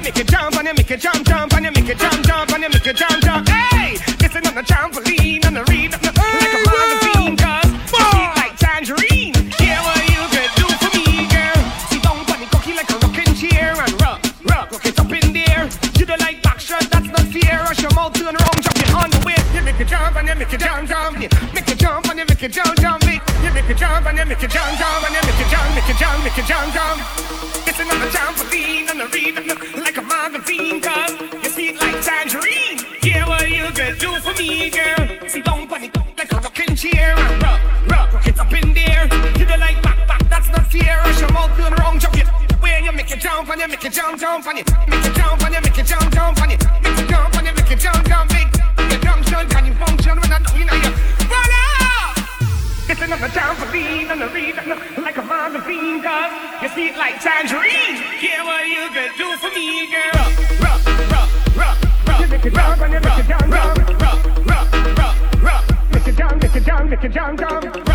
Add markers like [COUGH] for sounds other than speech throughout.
You make it jump and you make it jump, jump and you make it jump, jump and you make it jump, jump. Hey, this is on the trampoline it jump, jump you make it jump you make it jump, jump you make it jump make it jump, jump. Big, your junction can you function when I know you know you. Run up! It's another trampoline on the read like a magazine, cause you sweet like tangerine. Yeah, what you could do for me, girl? Rock, rock, rock, rock, You make it jump and you make it jump, jump. Rock, rock, rock, rock, Make it jump, make it jump, make it jump, jump. Rock, rock,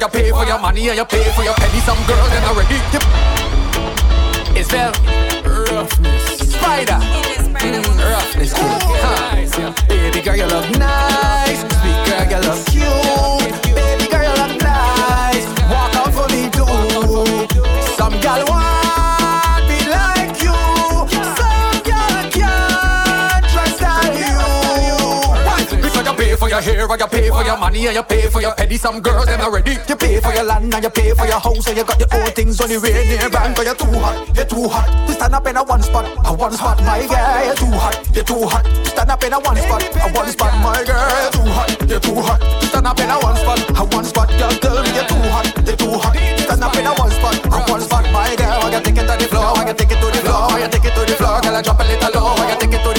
your hair, pay for your money, and you pay for your penny. Some girls them already. It's well roughness. Spider. Mm, roughness. Huh. Baby girl, you look nice. Sweet girl, you look your hair, I pay for your money, and you pay for your penny. Some girls them already. You pay for your land and you pay for your house, and you got your own things on the way near bank. But you're too hot, you're too hot. To stand up in a one spot, a one spot, my girl. You're too hot, you're too hot. To stand up in a one spot, a one spot, my girl. You're too hot, you're too hot. To stand up in a one spot, a one spot, girl. Tell you're too hot, you're too hot. To stand up in a one spot, a one spot, my girl. I can take it to the floor, I can take it to the floor, I can take it to the floor, girl. I drop a little low, I can take it to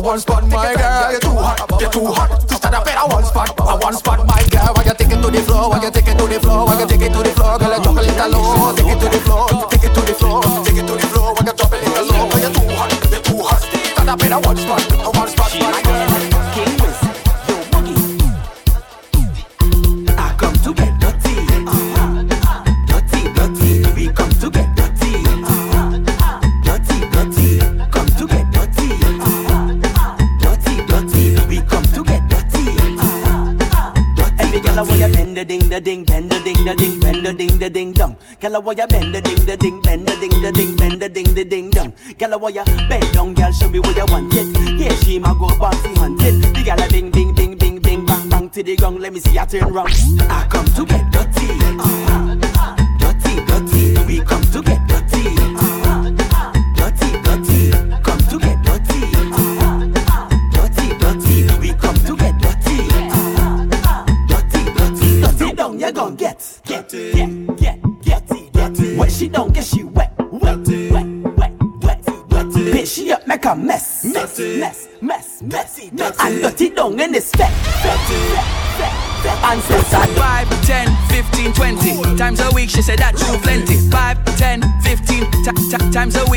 one spot, my girl. You're too hot, you're too hot. To stand up want you bend the ding the ding, bend the ding the ding, bend the ding the ding dong. I want you bend down, girl show me what you want it. Yeah, she ma go bouncy hunt. The girl a bing bing bing bing bing bang bang to the gong. Let me see you turn round. I come to get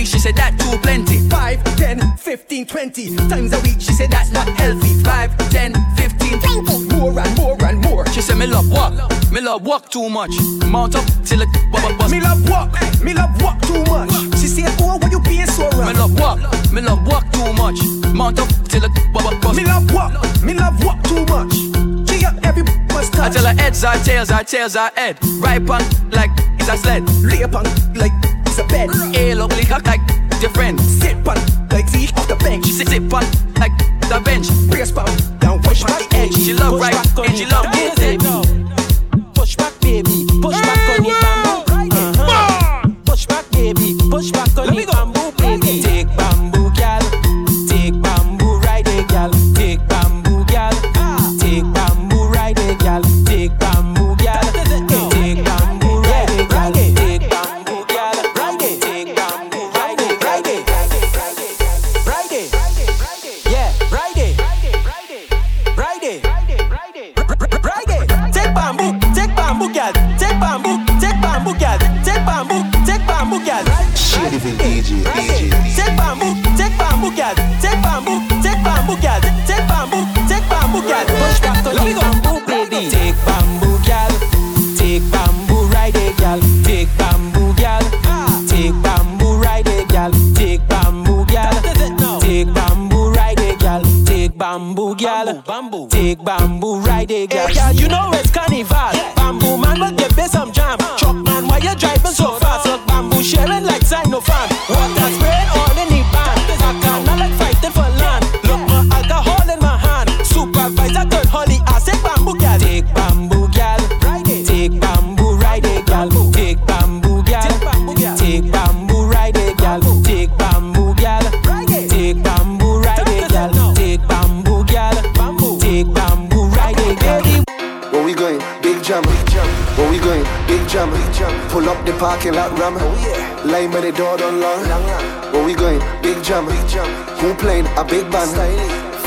week. She said that too plenty. 5, 10, 15, 20 times a week. She said that's not healthy. 5, 10, 15, 20 more and more and more. She said me love walk, me love walk too much. Mount up till it bubble bust. Me love walk, me love walk too much. She said, Oh, why you being so rough? Me love walk, me love walk too much. Mount up till it bubble bust. Me love walk, me love walk too much. She up every must I tell her heads are tails, are tails are head. Right on like it's a sled. Lay upon like a bed. A lovely cock like your friend. Sit on like seat off the bench. She sit on like the bench. Brace pound down, push back the edge. She love right and she love it. Push back, baby.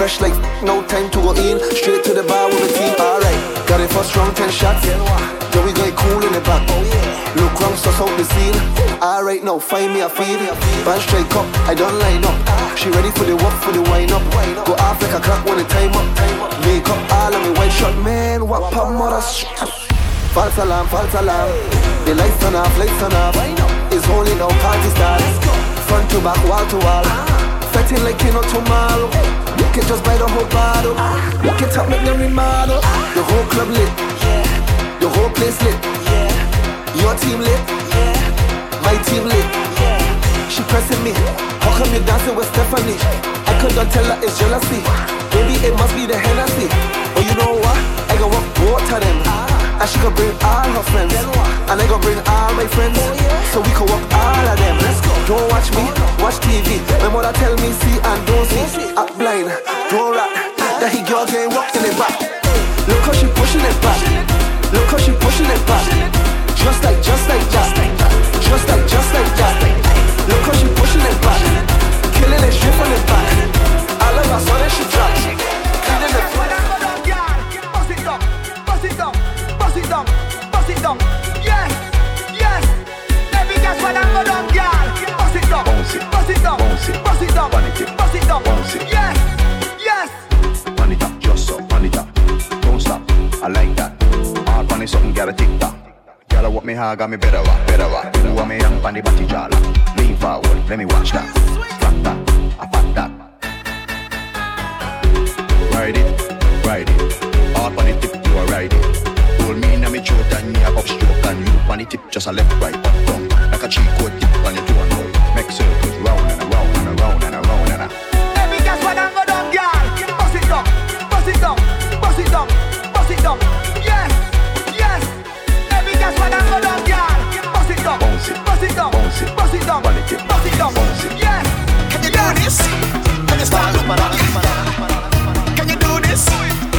Fresh like no time to go in. Straight to the bar with the team. Alright, got it for strong 10 shots. Then we going cool in the back. Look wrong, so out the scene. Alright, now find me a feed. Band straight up, I don't line up. She ready for the walk, for the wind up. Go off like a clock when the time up. Make up all of me white shot, man. What pop mother? False alarm, false alarm. The lights turn off, lights turn off. It's only now party start. Front to back, wall to wall. Fetting like Kino tomorrow. Can just buy the whole bottle. Can top make them remodel. The whole club lit. The whole place lit. Your team lit. My team lit. She pressing me. How come you dancing with Stephanie? I couldn't tell her it's jealousy. Maybe it must be the Hennessy. But you know what? I gon' walk both of them. And she gon' bring all her friends. And I gon' bring all my friends. So we can walk all of them. Don't watch me, watch TV. My mother tell me see and don't see. Act blind, don't rap. That he girl can't walk in it back. Look how she pushing it back. Look how she pushing it back. Just like, just like that. Just like, just like that. Look how she pushing it back. Killing it straight from the back. All of us on it, she drop. Cleaning it. Bust it down, bust it down, bust it down, bust it down. Yes, yes. Every gas when I go down, girl. Bust it down, Bounce it. bust it down, Bounce it. bust it down, Pan it up. bust it down. Bounce it. Yes, yes. Gotta me hard, got me better rock, better rock. You want me young funny body jala. Lean forward, let me watch that. Flat that, I pat that. Ride it, ride it. Hard funny tip, you are ride it. Hold me in a me throat and me a upstroke and you funny tip, just a left, right, up, down. Like a cheat code tip on your toe and roll. Make circles round and around and around and Can you do this? Can you start? Can you do this?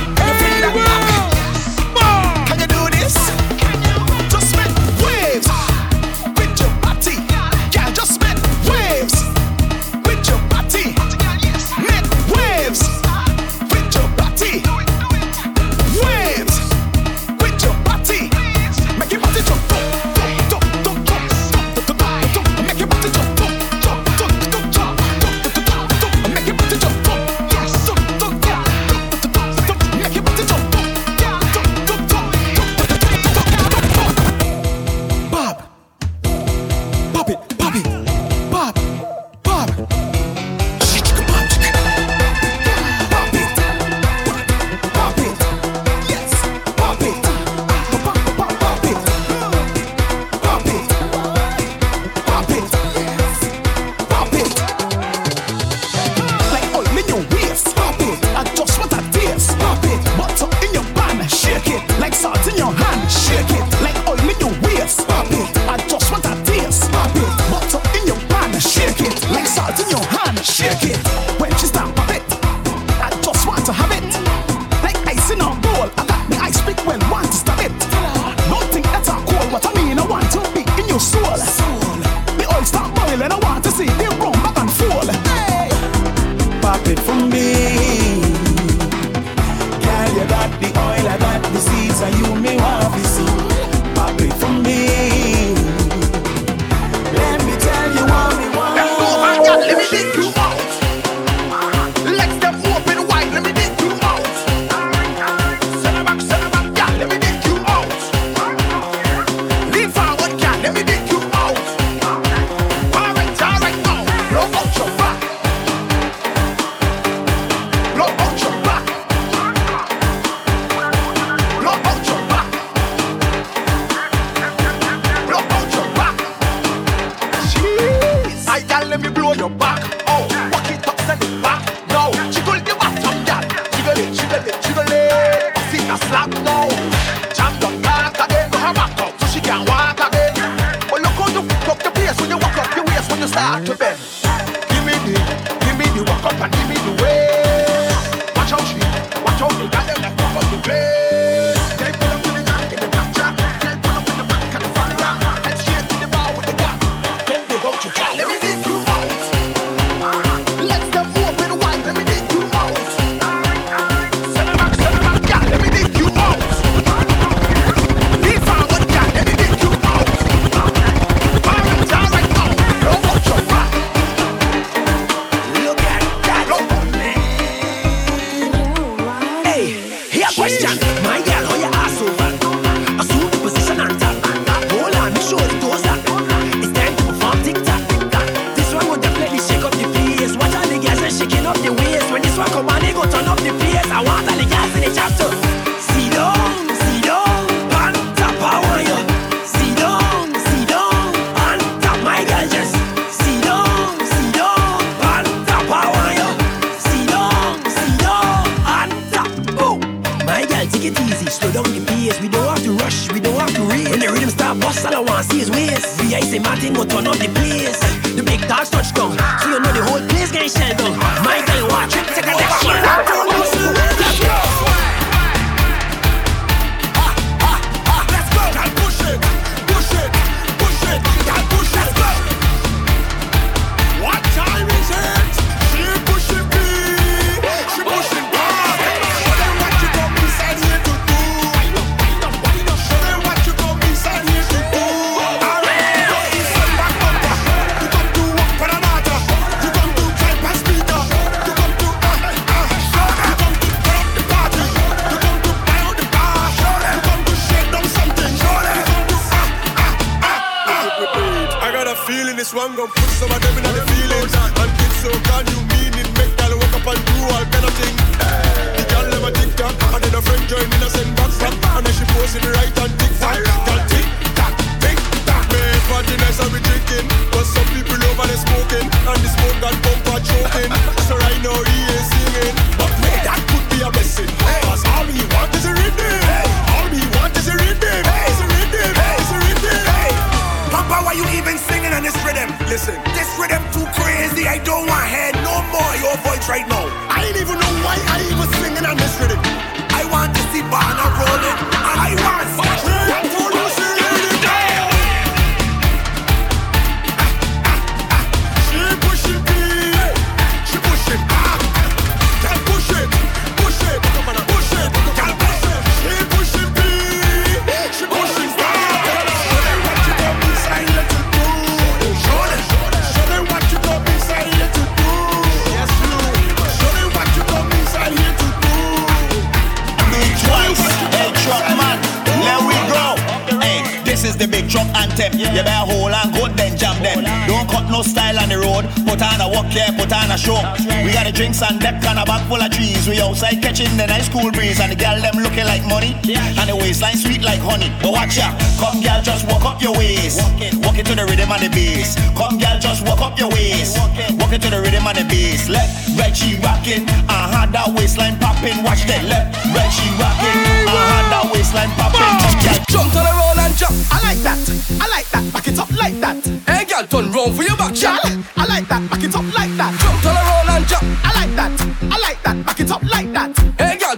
show. We got the drinks on deck and a bag full of trees. We outside catching the nice cool breeze and the girl them looking like money and the waistline sweet like honey. But watch ya, come girl, just walk up your waist. Walk it, to the rhythm and the bass. Come girl, just walk up your waist. Walk it, to the rhythm and the bass. Left, right, she rocking. Uh huh, that waistline popping. Watch that left, right, she rocking. Uh huh, that waistline popping. Girl, jump to the roll and jump. I like that. I like that. Back it up like that. Hey, girl, turn round for your back, girl. I like that. Back it up like that.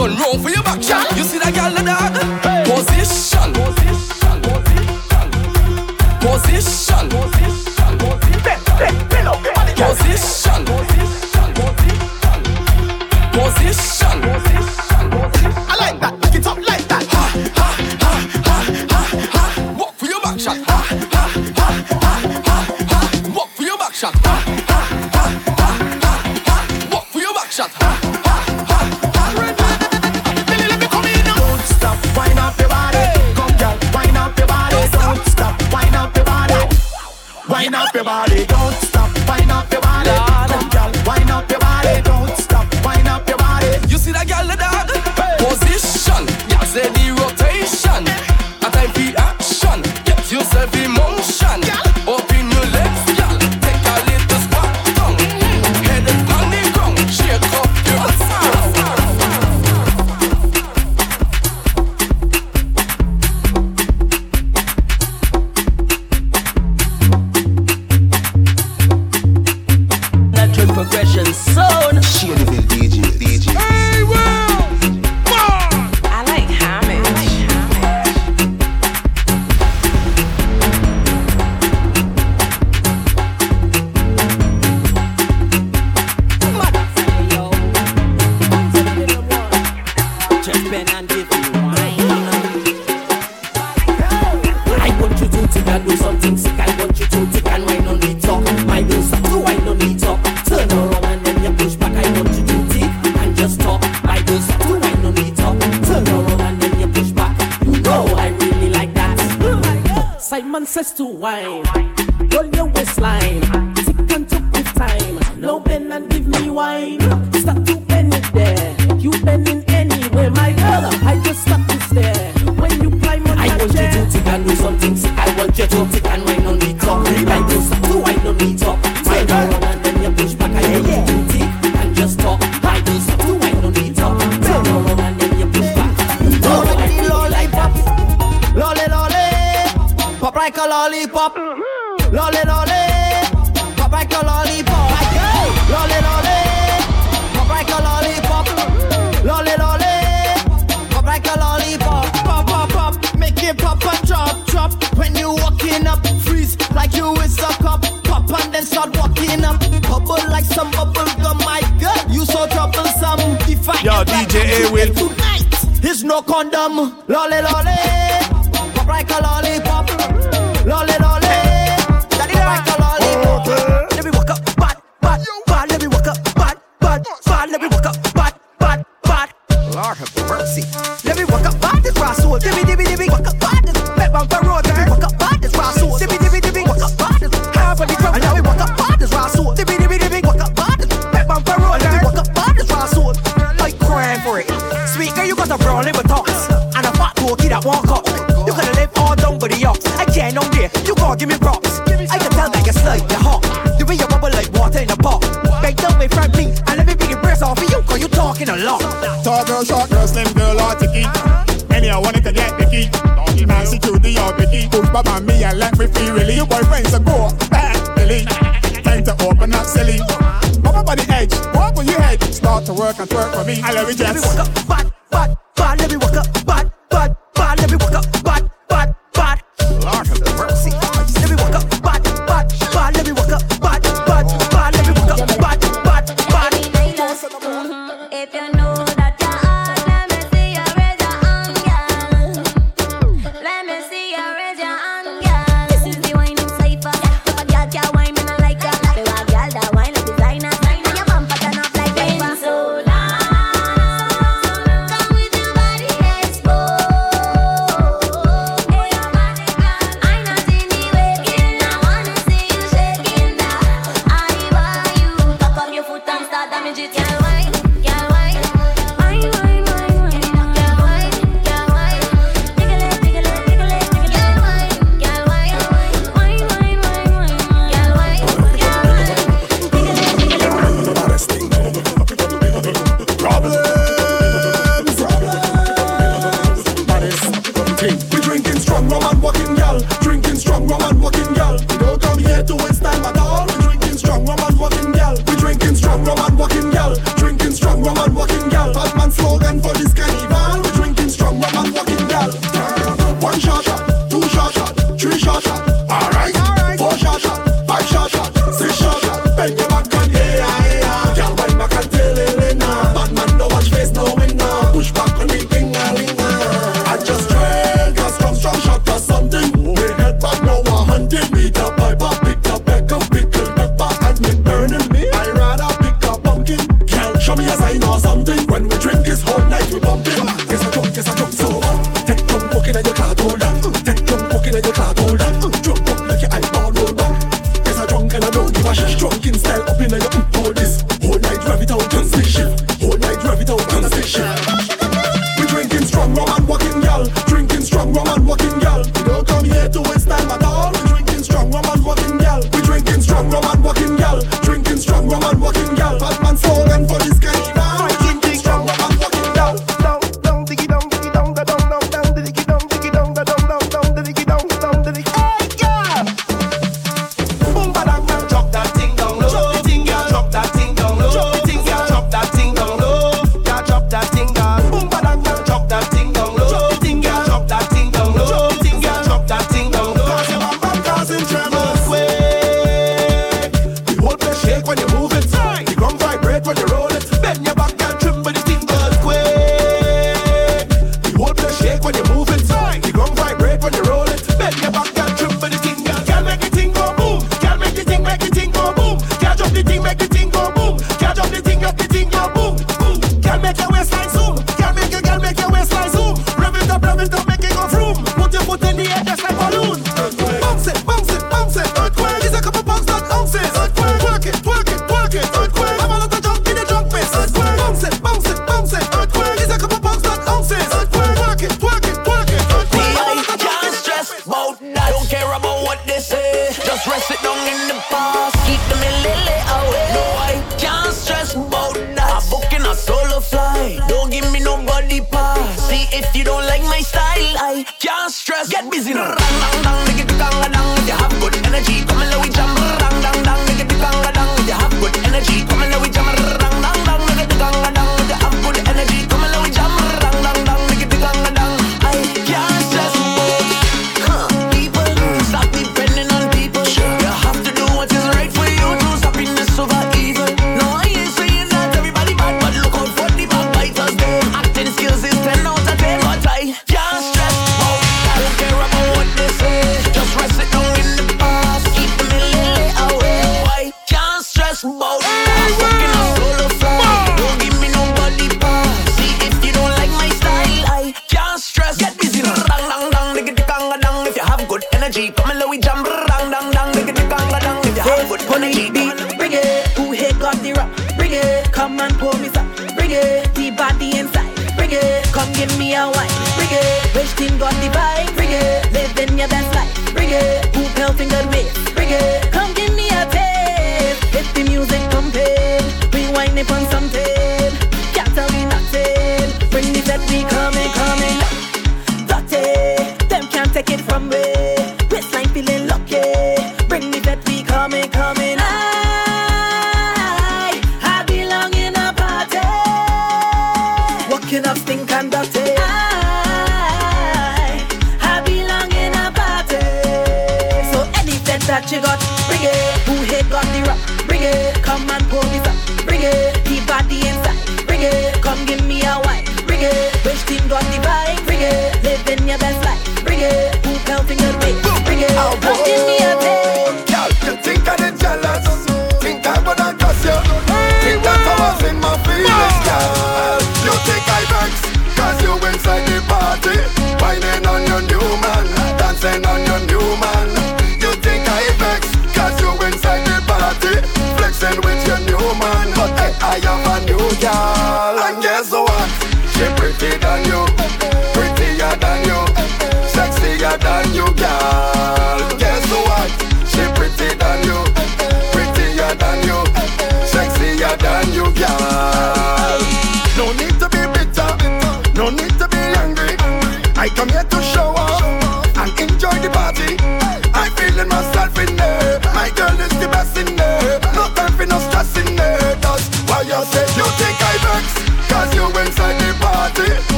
turn round for your back. You see that girl, the dog? Up,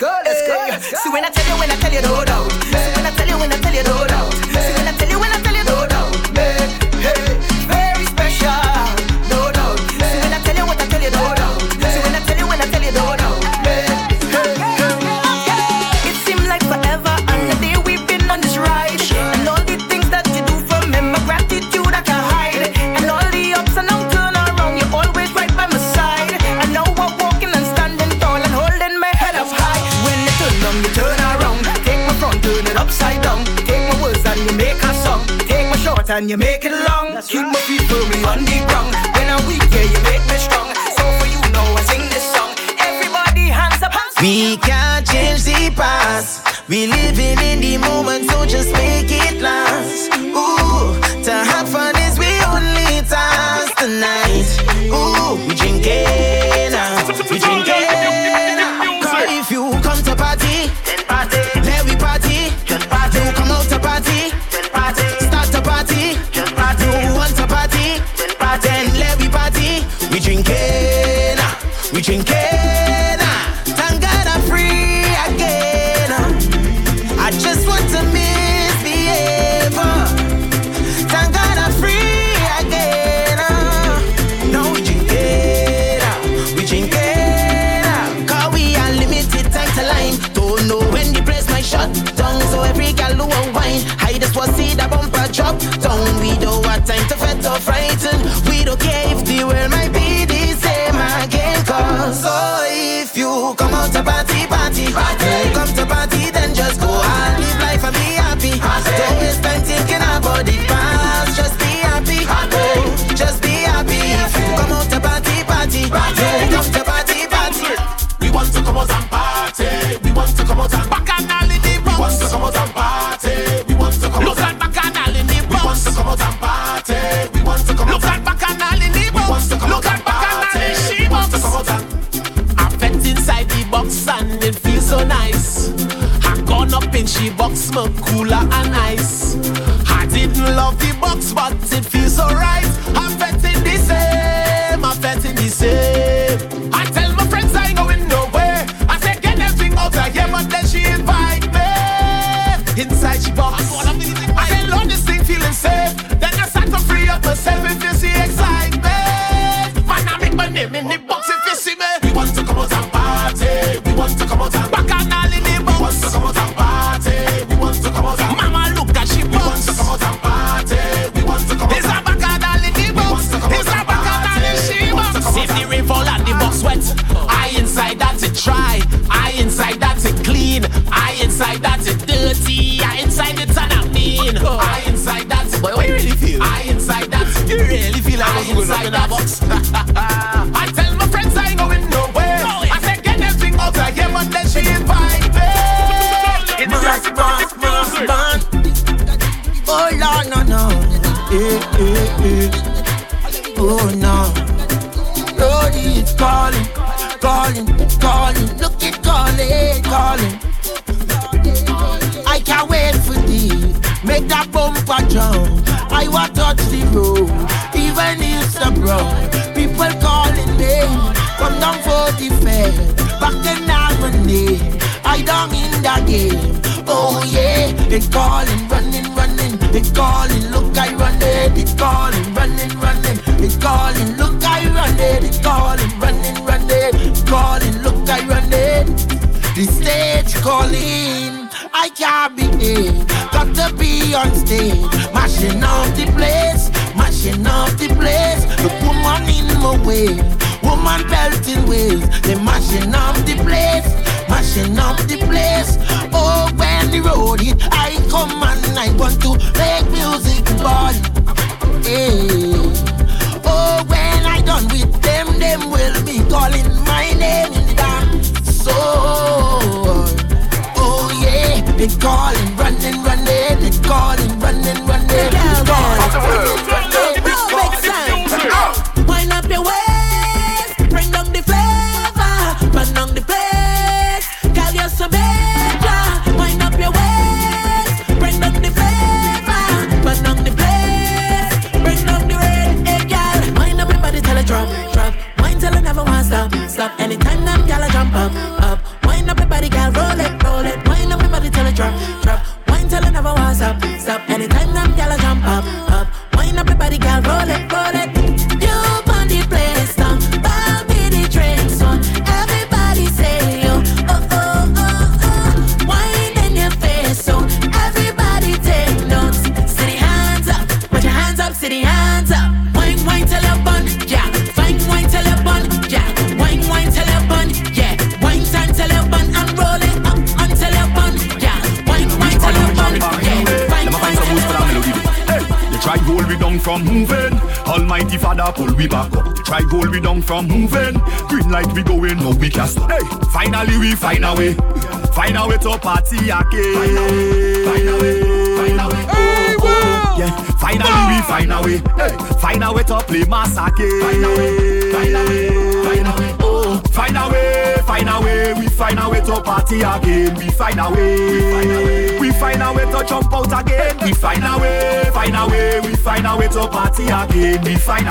let's go, let's go. Let's. See when I tell you, when I tell you, though.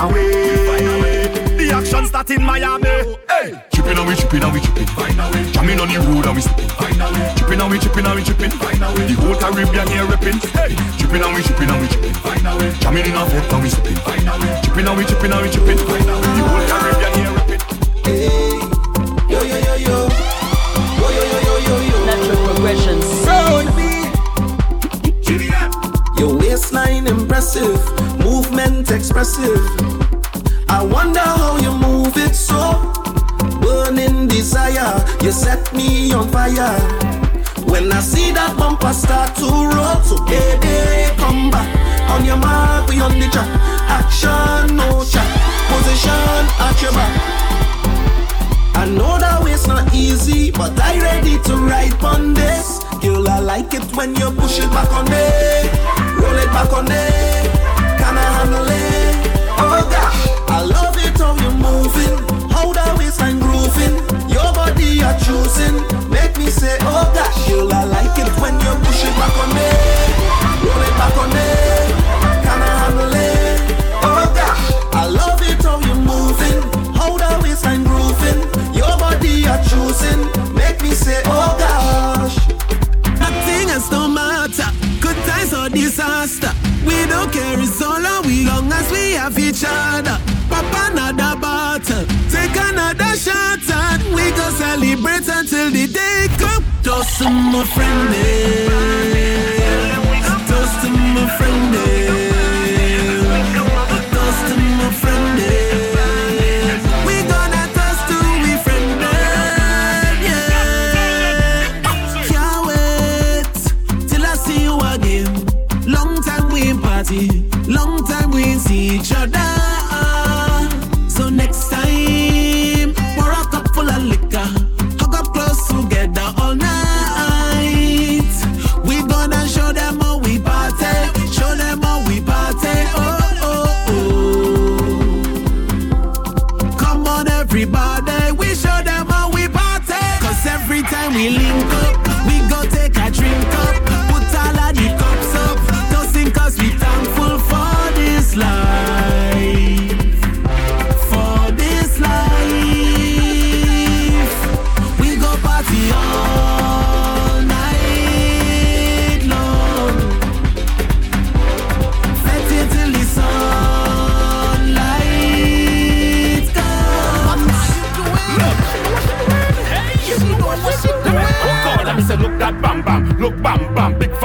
away. Rasta. We don't care, it's all we long as we have each other. Pop another bottle, take another shot, and we go celebrate until the day comes. Toast to my friend, eh. toast to my friend. Eh. each other.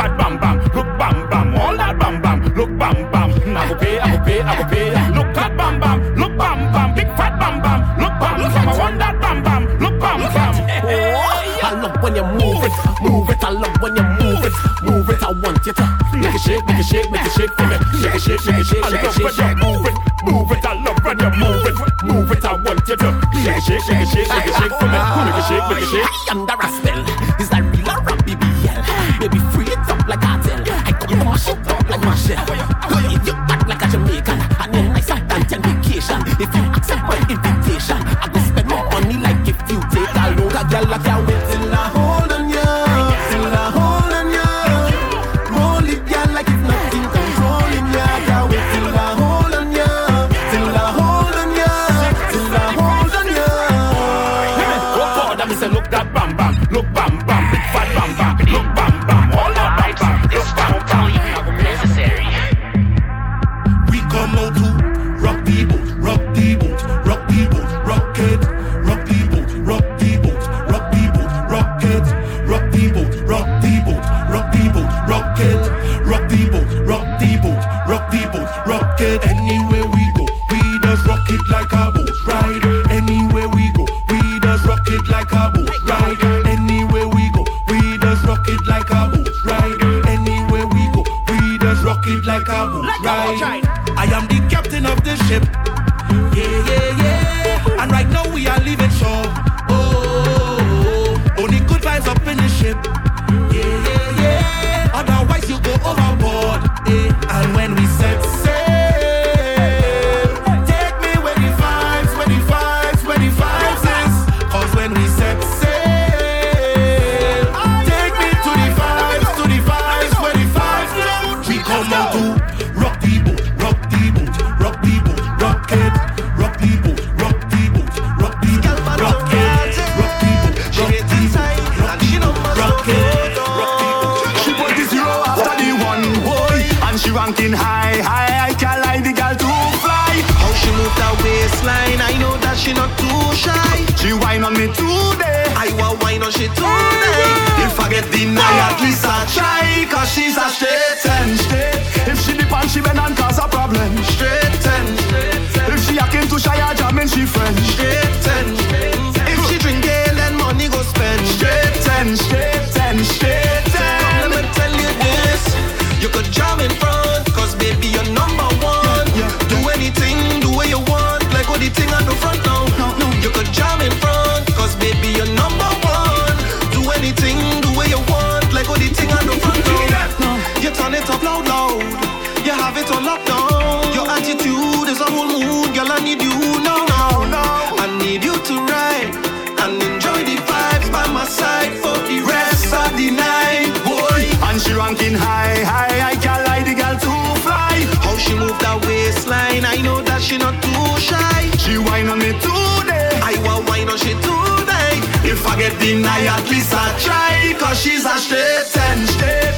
fat bam bam, look bam bam, all that bam bam, look bam bam. I go pay, I go pay, I go pay. Look fat bam bam, look bam bam, big fat bam bam, look bam look bam. I want that bam bam, look bam look bam. Oh, I love when you move it, move it. I love when you move it, move it. I want you to make a shake, make a shake, make a shake for me. Shake a shake, shake a shake, shake, a shake, shake. Move it, move it. I love when you move it, move it. I want you to shake, a shake, shake, shake, shake, shake for me. Make a shake, make a shake. I am the rascal. deny at least I try Cause she's a straight 10 straight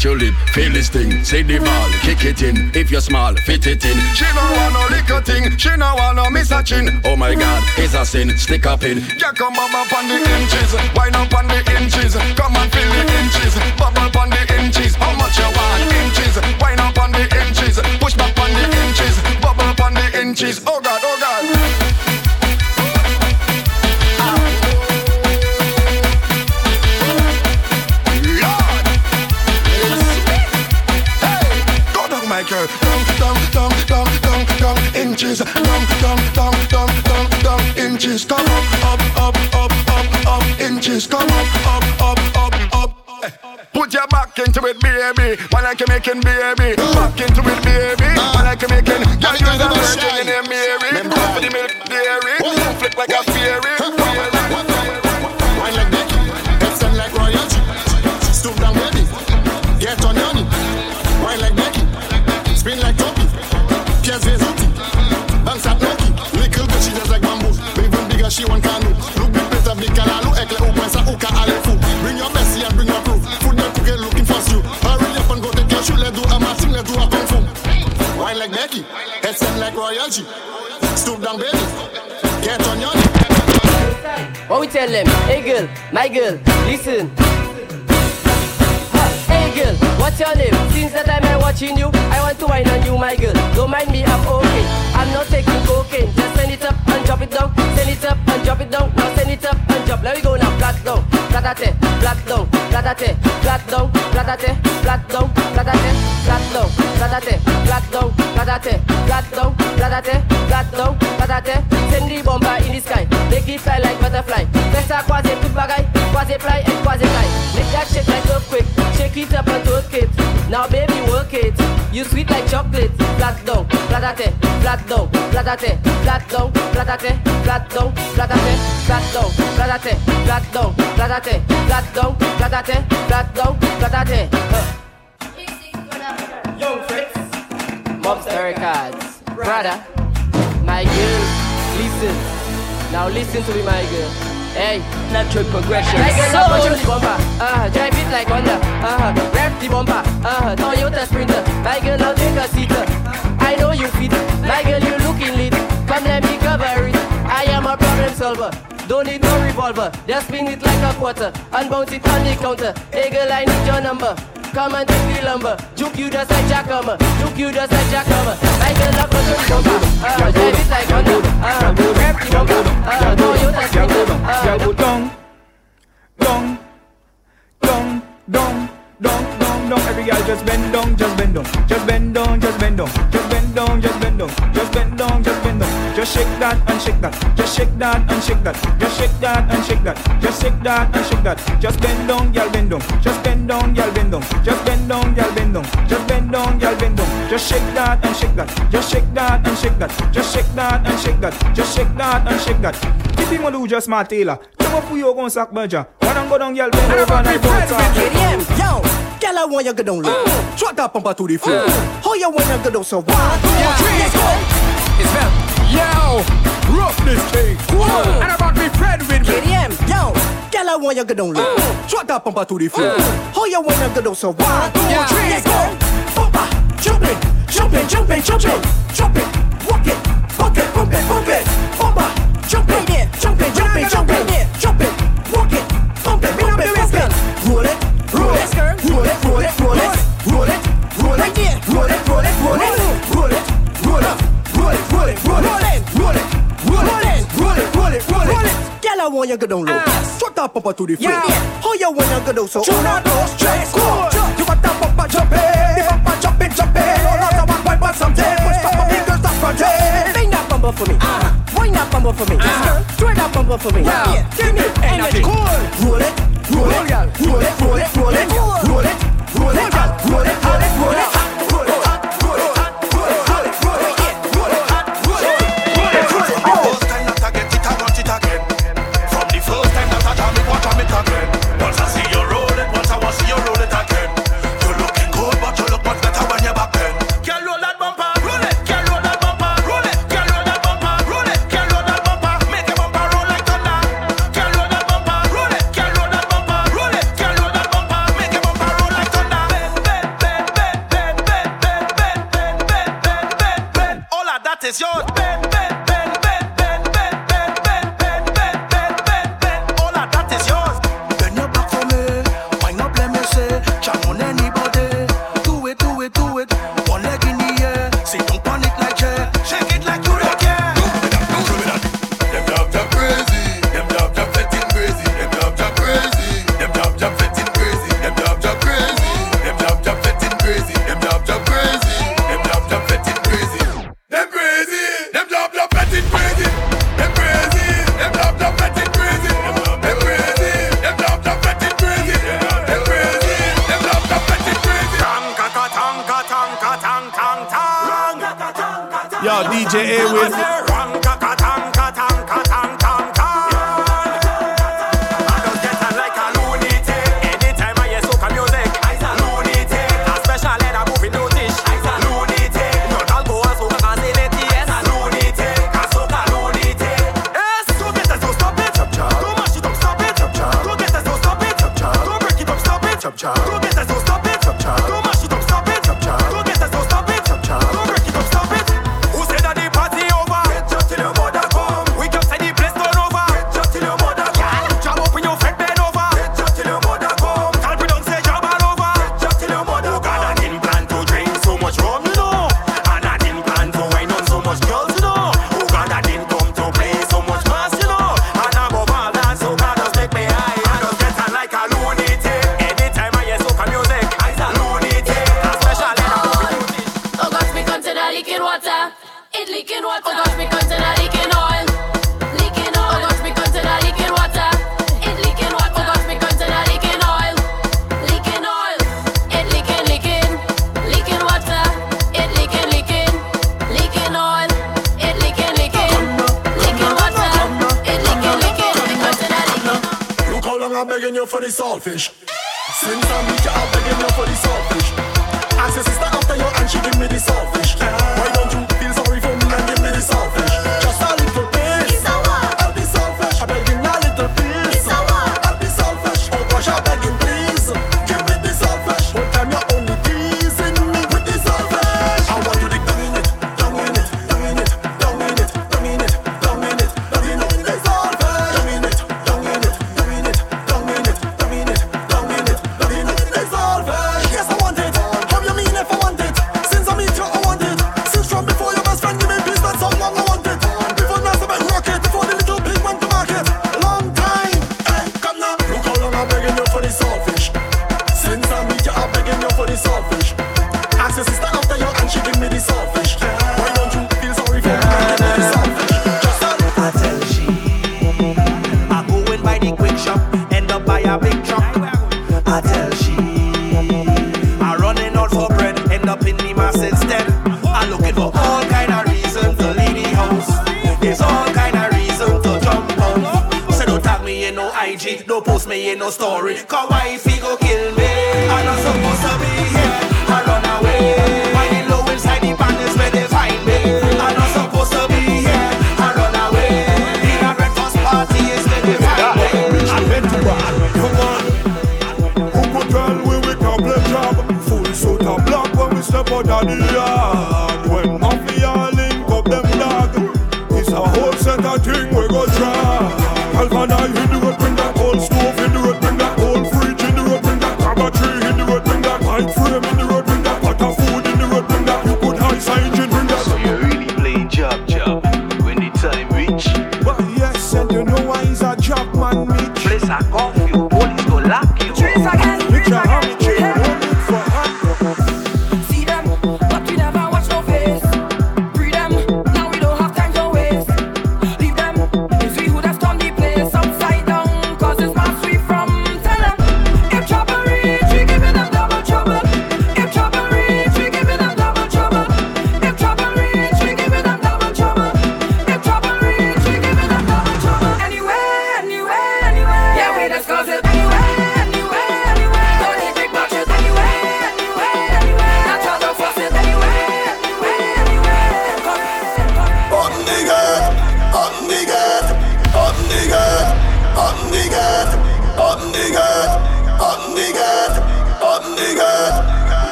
bite your lip, feel this thing. Say the ball, kick it in. If you're small, fit it in. She no want no little thing. She no want no miss a chin. Oh my God, it's a sin. Stick up in. Yeah, come up up on the inches. Wine up on the inches. Come and feel the inches. Bubble on the inches. How much you want? Inches. Wine up on the inches. Push back on the inches. Bubble on the inches. Oh God, oh God. Girl. Down, down, down, down, down, inches. Down, down, down, down, down, down, inches. Come up, up, up, up, up, up, inches. Come up, up, up, up, up. Put your back into it, baby. While I can making baby. Back into it, baby. While I can making. Girl, you the virgin in Mary. For the milk dairy. Flip like a fairy. Extend like royalty. Stoop down, baby. Get on your. What we tell them? Hey girl, my girl, listen. Hey girl, what's your name? Since time I'm watching you, I want to wine on you, my girl. Don't mind me, I'm okay. I'm not taking cocaine. Just send it up and drop it down. Send it up and drop it down. Now send it up and drop. Let me go now. Flat down, flatate, flat down, flatate, flat down, flatate, flat down, flatate, flat down, flatate, flat down, flatate, flat down, flatate, flat down, flatate. Send the bomber in the sky. Make it fly like butterfly. Festa quasi tout bagay, quasi fly and quasi fly. Make that shake like earthquake. Shake it up and twerk it. Now baby work it. You sweet like chocolate. Flat down, flatate, flat down, flatate, flat down, flatate, flat down, flatate, flat down, flatate, flat down, flatate, flat down, flatate, flat down, flatate. Young Fritz. Mobster Records. Brother, my girl, listen. Now listen to me, my girl. Hey, natural progression. My girl, now push bumper. Uh, drive it like Honda. Uh, rev the bumper. Uh, Toyota Sprinter. My girl, now take a seat. I know you fit. My girl, you looking lit. Come let me cover it. I am a problem solver. Don't need no revolver. Just spin it like a quarter and bounce it on the counter. Hey girl, I need your number. Come and take the lumber. Juke you just like Jack Hummer. Juke you just like Jack Hummer. I can knock on the bumper. Uh, drive it like Honda. Uh, grab the bumper. Uh, Toyota Sprinter. Uh, Go down, down, down, down, down, down, down. Every girl just bend down, just bend down, just bend down, just bend down, just bend down, just bend down, just bend down, just bend down. Just shake that and shake that, just shake that and shake that, just shake that and shake that, just shake that and shake that. Just bend down, girl, bend down, just bend down, girl, bend down, just bend down, girl, bend down, just bend down, girl, bend down. Just shake that and shake that, just shake that and shake that, just shake that and shake that, just shake that and shake that. Tipi mo do just my tailor. Come up for your gun sack budget. When I'm go down, girl, bend over and I go talk. Yo, girl, I want you go down low. Mm. Drop that bumper to the floor. Mm. How you want you go down so one, two, three, let's go. It's them. Yo, rough this thing. And I'm about to be friend with me. KDM, yo, girl, I want you go down low. Drop that bumper to the floor. How you want you go down so one, two, three, let's go. Bumper, jumping, jumping, jumping, jumping, jumping, walk it, walk it, bump it, bump it, bumper, jumping, jumping, jumping, jumping, jumping, walk it, bump it, bump it, bump it, roll it, roll it, roll it, roll it, roll it, roll it, roll it, roll it, roll it, roll it, roll it, roll it, roll it, roll it, roll it, roll it, roll it, roll it, roll it, roll it. Girl, I want you go down low. Drop that bumper to the floor. How you want you go down so? Uno, dos, tres, go. You got that bumper jumping, the bumper jumping, jumping. All out the one wipe on something. Push my fingers, stop fronting. Bring that bumper for me. Wind that bumper for me. Throw that bumper for me. Give me energy. Roll it, roll it, roll it, roll it, roll it, roll it, roll it, roll it, roll it, roll it. First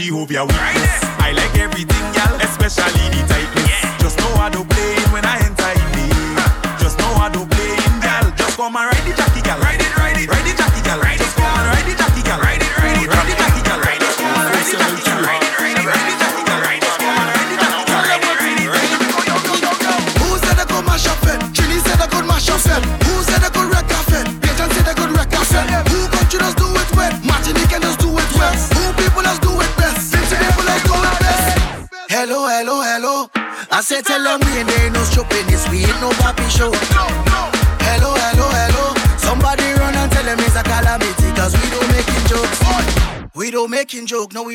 Jehovah.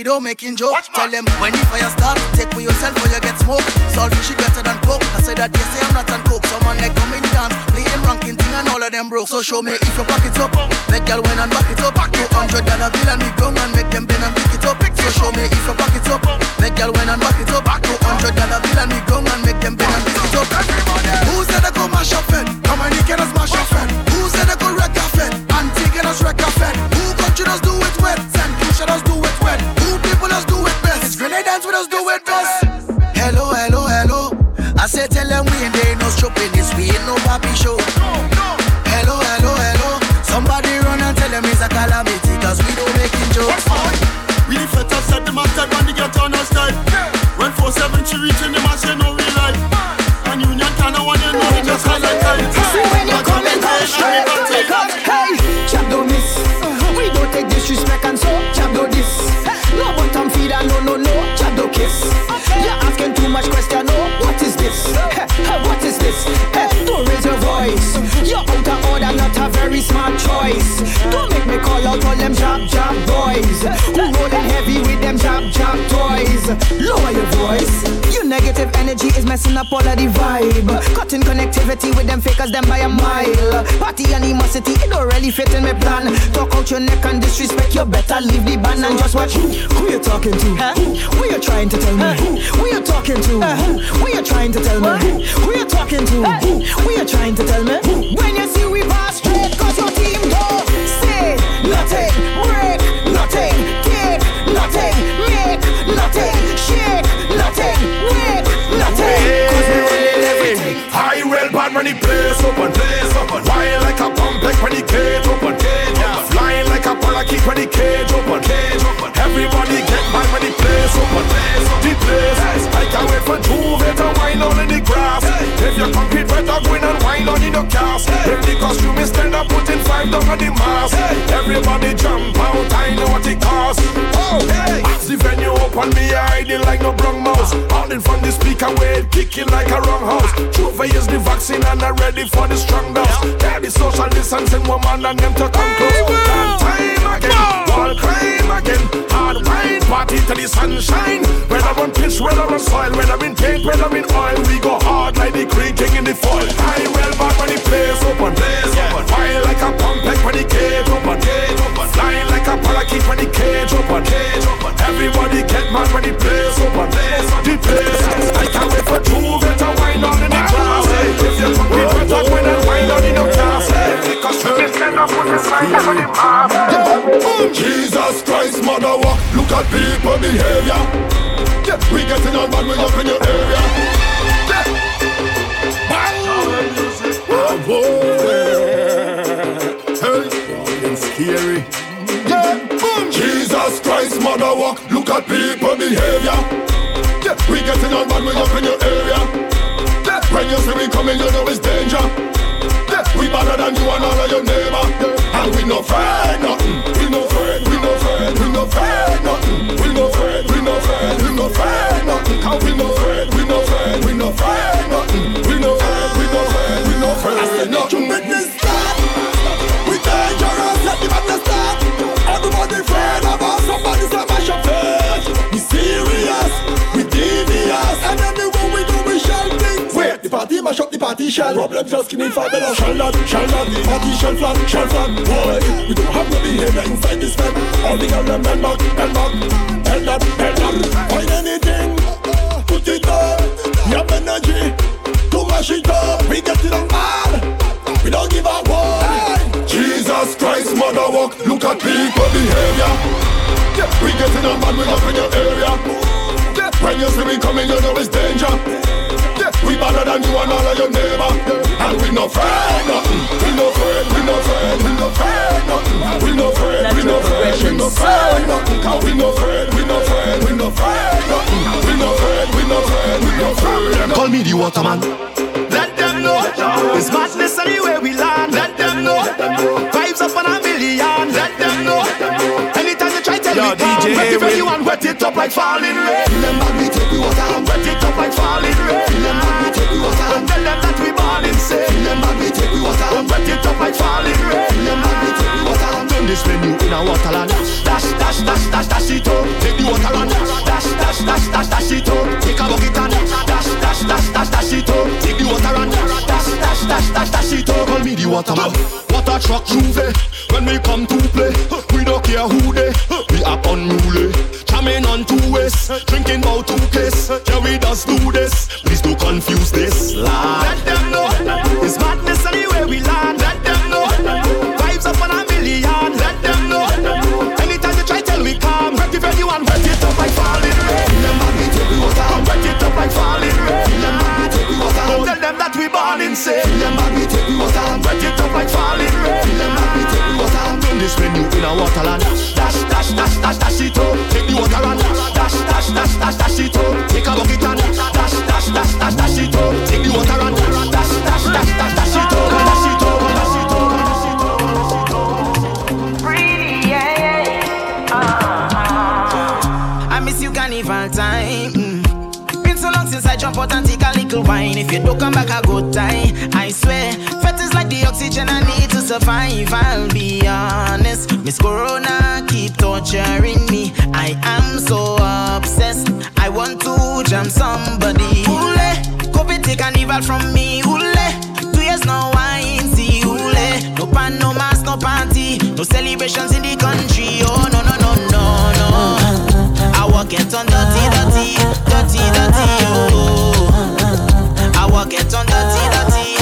don't making joke. Tell them when the fire start, take for yourself or you get smoke. Solve shit better than coke. I said that they say I'm not on coke. Someone like come in dance, playing ranking thing and all of them broke. So show me if your pockets up. Make girl when and back it up. With them by a mile. Party animosity, it don't really fit in my plan. Talk out your neck and disrespect, you better leave the band and just watch. Who you talking to? Huh? Who you trying to tell me? Who you talking to? Who you trying to tell me? Who you talking to? Who you trying to tell me? When you see we pass straight, cause your team don't say nothing, when the place open, place open. Wild like a complex when the cage open, cage open. Flying like a parakeet when the cage open, cage open. Everybody get mad when the place open, place open. The place, I can't wait for Juve to wine on in the grass. If you compete, better go in and wine on in your cast. If the costume is stand up, putting five down on the mask. Everybody jump out, I know what it costs. Oh, hey. As the venue open, me hiding like no brown mouse. Holding from the speaker, way kicking like a wrong house. Juve is the vaccine and I'm ready for the strong dose. Yeah, the social distancing woman and them to come close. Long time again, wall crime again. Hard wine, party to the sunshine. Whether on pitch, whether on soil, whether in paint, whether in oil, we go at people behavior. Yeah, we getting on bad, we up in your area. Yeah. Bang! Oh, boy. Hey, it's scary. Jesus Christ, mother walk, look at people behavior. Yeah, we getting on bad, we up in your area. Yeah, when you see we coming, you know it's danger. Yeah, we better than you and all of your neighbor. And we no afraid nothing. Cause we no afraid, we no afraid, we no afraid nothing. We no afraid, we no afraid, we no afraid nothing. Make this stop. We dangerous, let the madness stop. Everybody afraid of us. Somebody say mash up face. We serious, we devious, and anywhere we go we shall things. Wait, the party mash up the party shell. Problems just skinny for better. Shall not, shall not. The party shall flop, shall flop. Boy, we don't have no behavior inside this bed. All the girls bend back, bend back, bend up, bend up. Find anything, energy to mash it up. We get it on mad. We don't give a one. Jesus Christ, mother walk. Look at people behavior. We getting on bad. We up in your area. When you see we coming, you know it's danger. We better than you and all of your neighbor. And we no afraid nothing. We no afraid, we no afraid, we no afraid nothing. We no afraid, we no afraid, we no afraid nothing. We no afraid, we no afraid, we no afraid nothing. We no afraid, we no afraid, we no afraid. Call me the waterman. Let them know it's madness anywhere we land. Tell Yo, me DJ wet it Will. you and wet it up like falling rain. Remember me take me water and wet it up like falling rain. Remember me take me water and tell them that we born insane. Remember me take me water and wet it up like falling rain. Remember me take me water and Turn this venue in a waterland. dash dash dash dash dash it up. Take the water and dash dash dash dash dash it up. Take a bucket and dash dash dash dash dash it up. Take the water and dash dash dash dash dash it up. Call me the waterman. Water truck Juve eh? When we come to play We don't care who they We up unruly Jamming on two ways Drinking about two case Yeah we just do this Please don't confuse this lad Let them know it's madness anywhere we land. Let them know vibes up on a million. Let them know anytime you try tell we calm. Wet it you and wet it up like falling rain. Remember me take we water and wet it up like falling rain. Remember me take we water. Don't tell them that we born insane. Remember me take we and wet it up like falling rain. Remember me take we water. Turn this venue in a waterland. Dash dash dash dash dash dash it up. Take the water and dash dash dash dash dash it up. Take a bucket and dash dash dash dash dash it up. Take the water and dash dash dash dash dash it up. Dash it up. Dash it up. Dash it up. dash it up. yeah, yeah. I miss you carnival time. Mm. Been so long since I jump out and take a little wine. If you don't come back a good time, I swear. Fat like the oxygen I need to survive. I'll be honest. Miss Corona keep torturing me. I am so obsessed. I want to jam somebody. Ule, carnival from me, ule. Two years no wine, see ule. No pan, no mask, no party, no celebrations in the country. Oh no no no no no. I walk it on dirty, dirty, dirty, dirty. Oh, I walk it on dirty, dirty,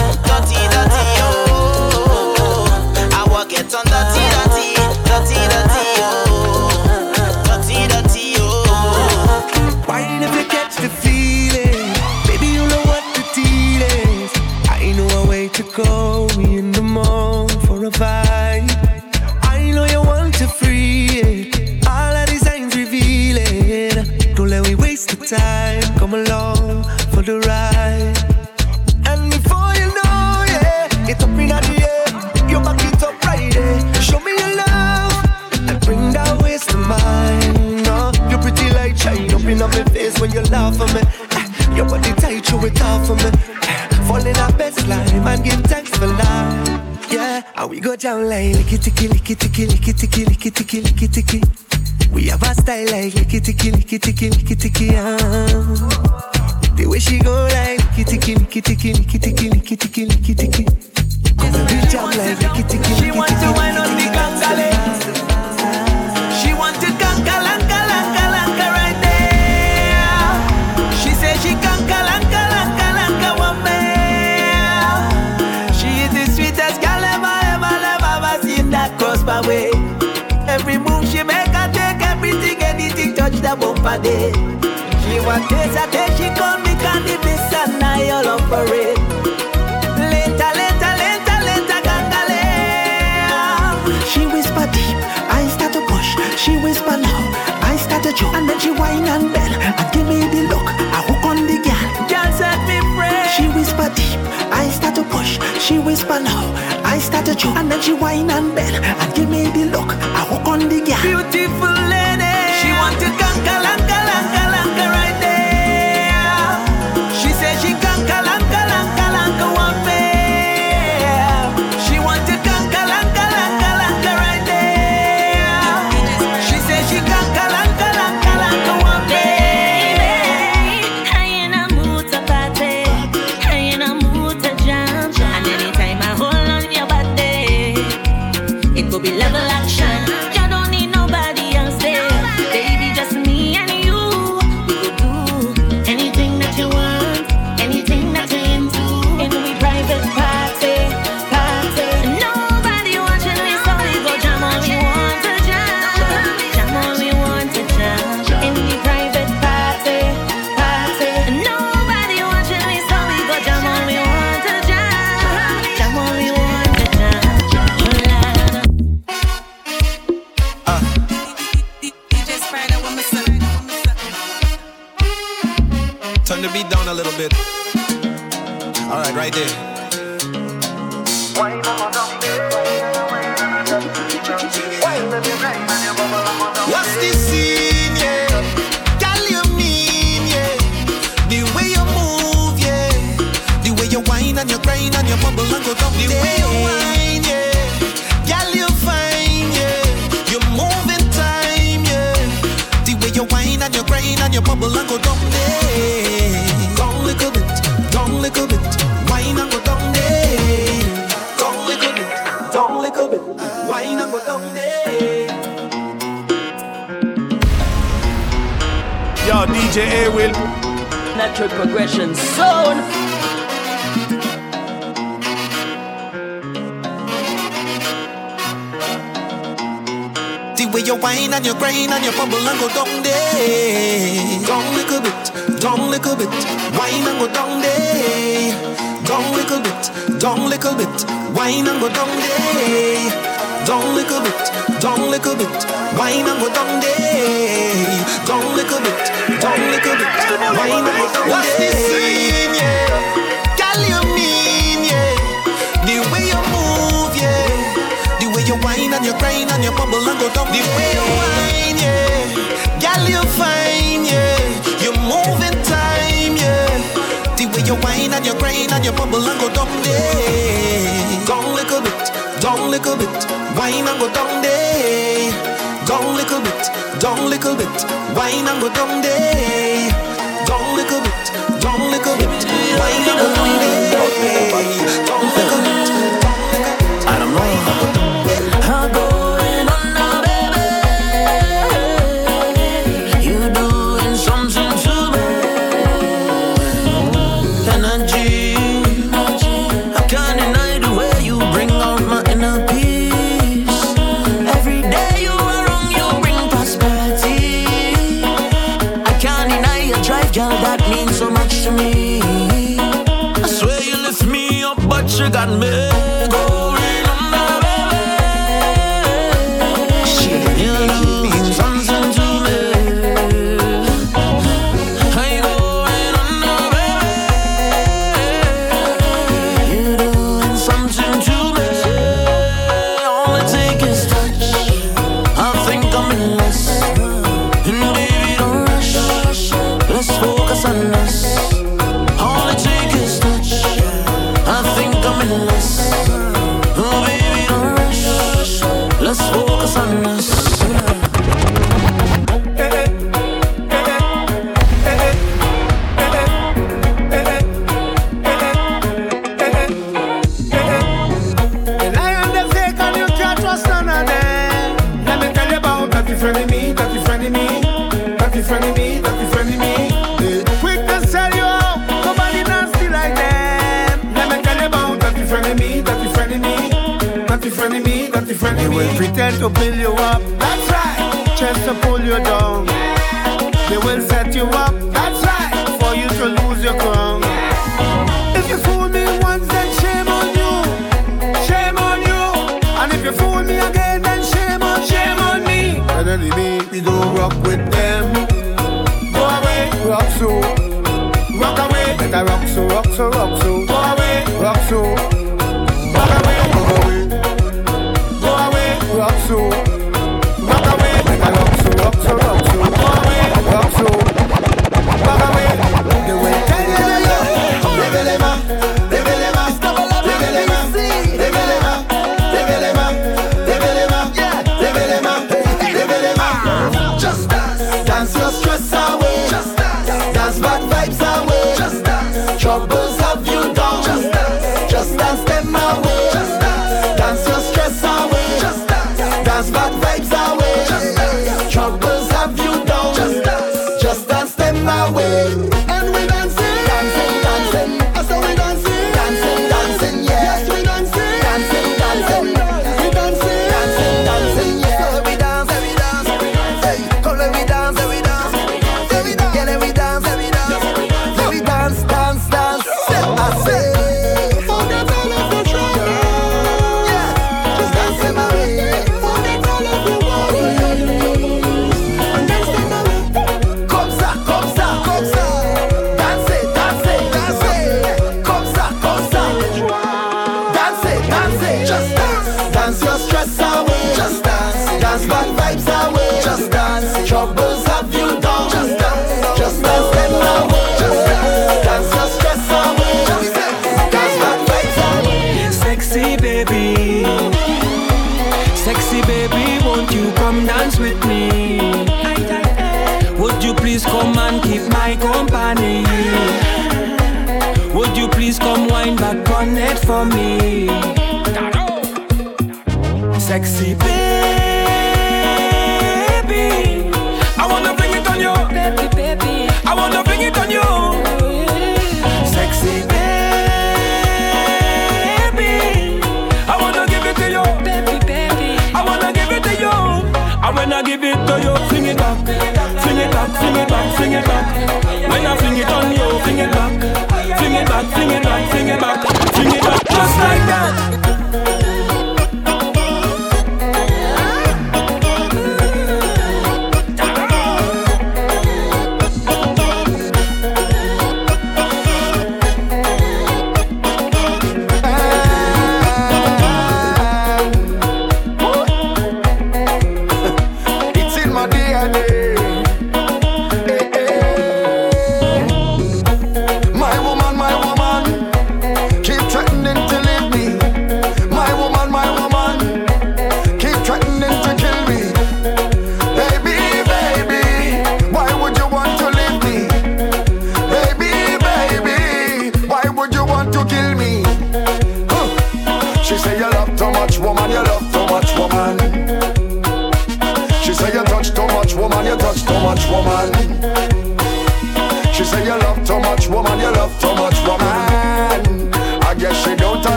for me. Eh, Fall in our best line and give thanks for life. Yeah, and we go down like licky ticky, licky ticky, licky ticky, licky ticky, licky ticky. We have a style like licky ticky, licky ticky, licky ticky. Ah. The way she go like licky ticky, licky ticky, licky ticky, licky ticky, licky ticky. Come on, we jam like licky ticky, She licky ticky, to wine on the licky ticky. Bumper day. She want taste, I take, she call me candy and I all up for it. Later, later, later, later, gangale. She whisper deep, I start to push. She whisper low, I start to choke. And then she whine and bend and give me the look. I hook on the girl. Girl set me free. She whisper deep, I start to push. She whisper low, I start to choke. And then she whine and bend and give me the look. I hook on the girl. Beautiful lady. Want to kanka lanka right, there. What's the scene, yeah? Girl, you mean, yeah? The way you move, yeah. The way you whine and you grind and you bubble and go down. The way you whine, yeah. Girl, you fine, yeah. You move in time, yeah. The way you whine and you grind and you bubble and go down DJ A will. Natural progression zone. The way you whine and you grind and you bubble and go down there. Down little bit, down little bit, whine and go down there. Down little bit, down little bit, whine and go down there. Down little bit, down little bit, whine and go down there. Down little bit, down little bit, whine and go down there. What's scene, yeah? Girl, you mean, yeah? The way you move, yeah. The way you whine and you grind and you bubble and go down. The way you whine, yeah. Girl, you fine, yeah. You move in time, yeah. The way you whine and you grind and you bubble and go down there. Down little bit, down little bit, whine and go down there. Down little bit, down little bit, whine and go down there. Down little bit, down little bit, Wine it up, wine it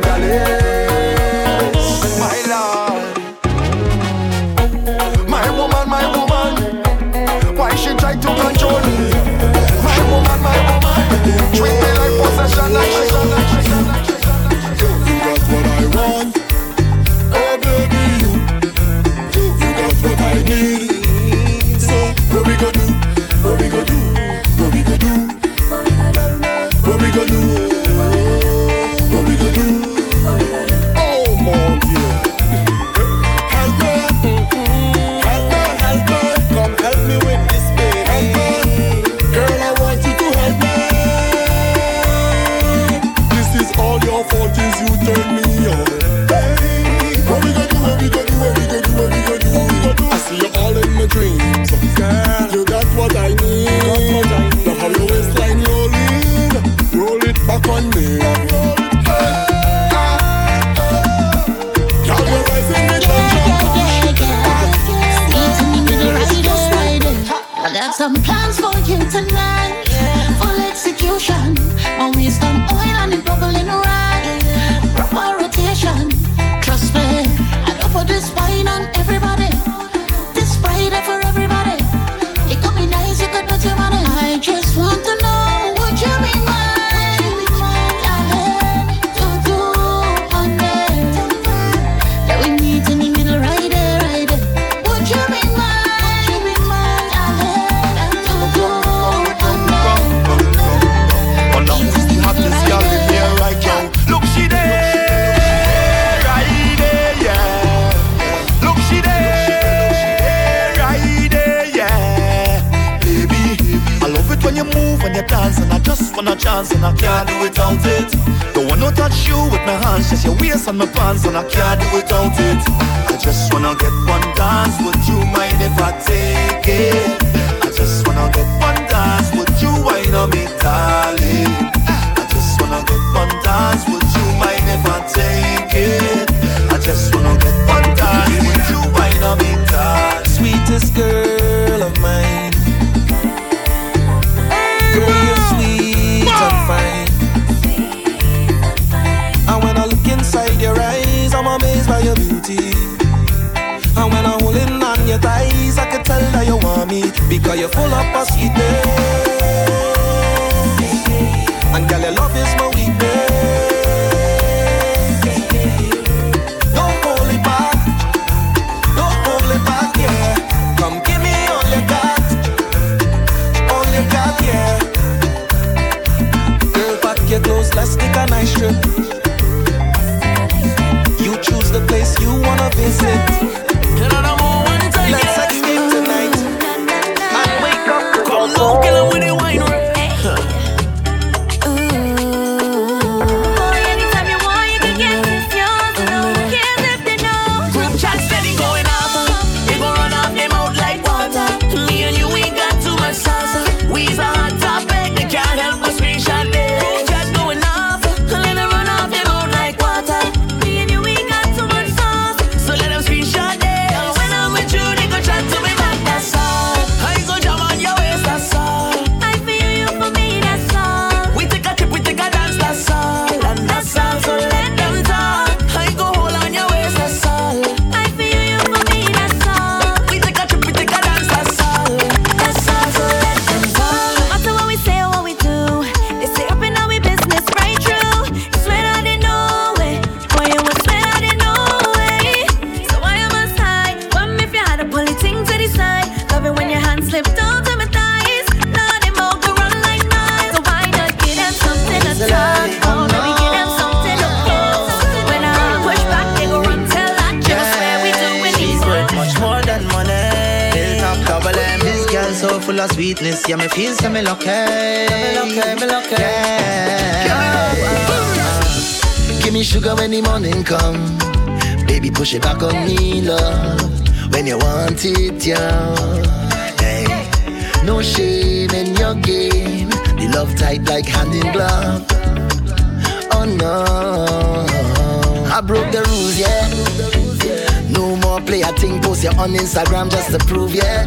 My love. My woman, my woman, why she try to control me? My woman, my woman, tonight. and I can't do without it. Don't wanna touch you with my hands, just your waist and my pants, and I can't do without it. I just wanna get one dance, would you mind if I take it? I just wanna get one dance, would you wind on me, darling? I just wanna get one dance, would you mind if I take it? full of paskite glove. Oh no, I broke the rules, yeah. No more play a thing, post you on Instagram just to prove, yeah.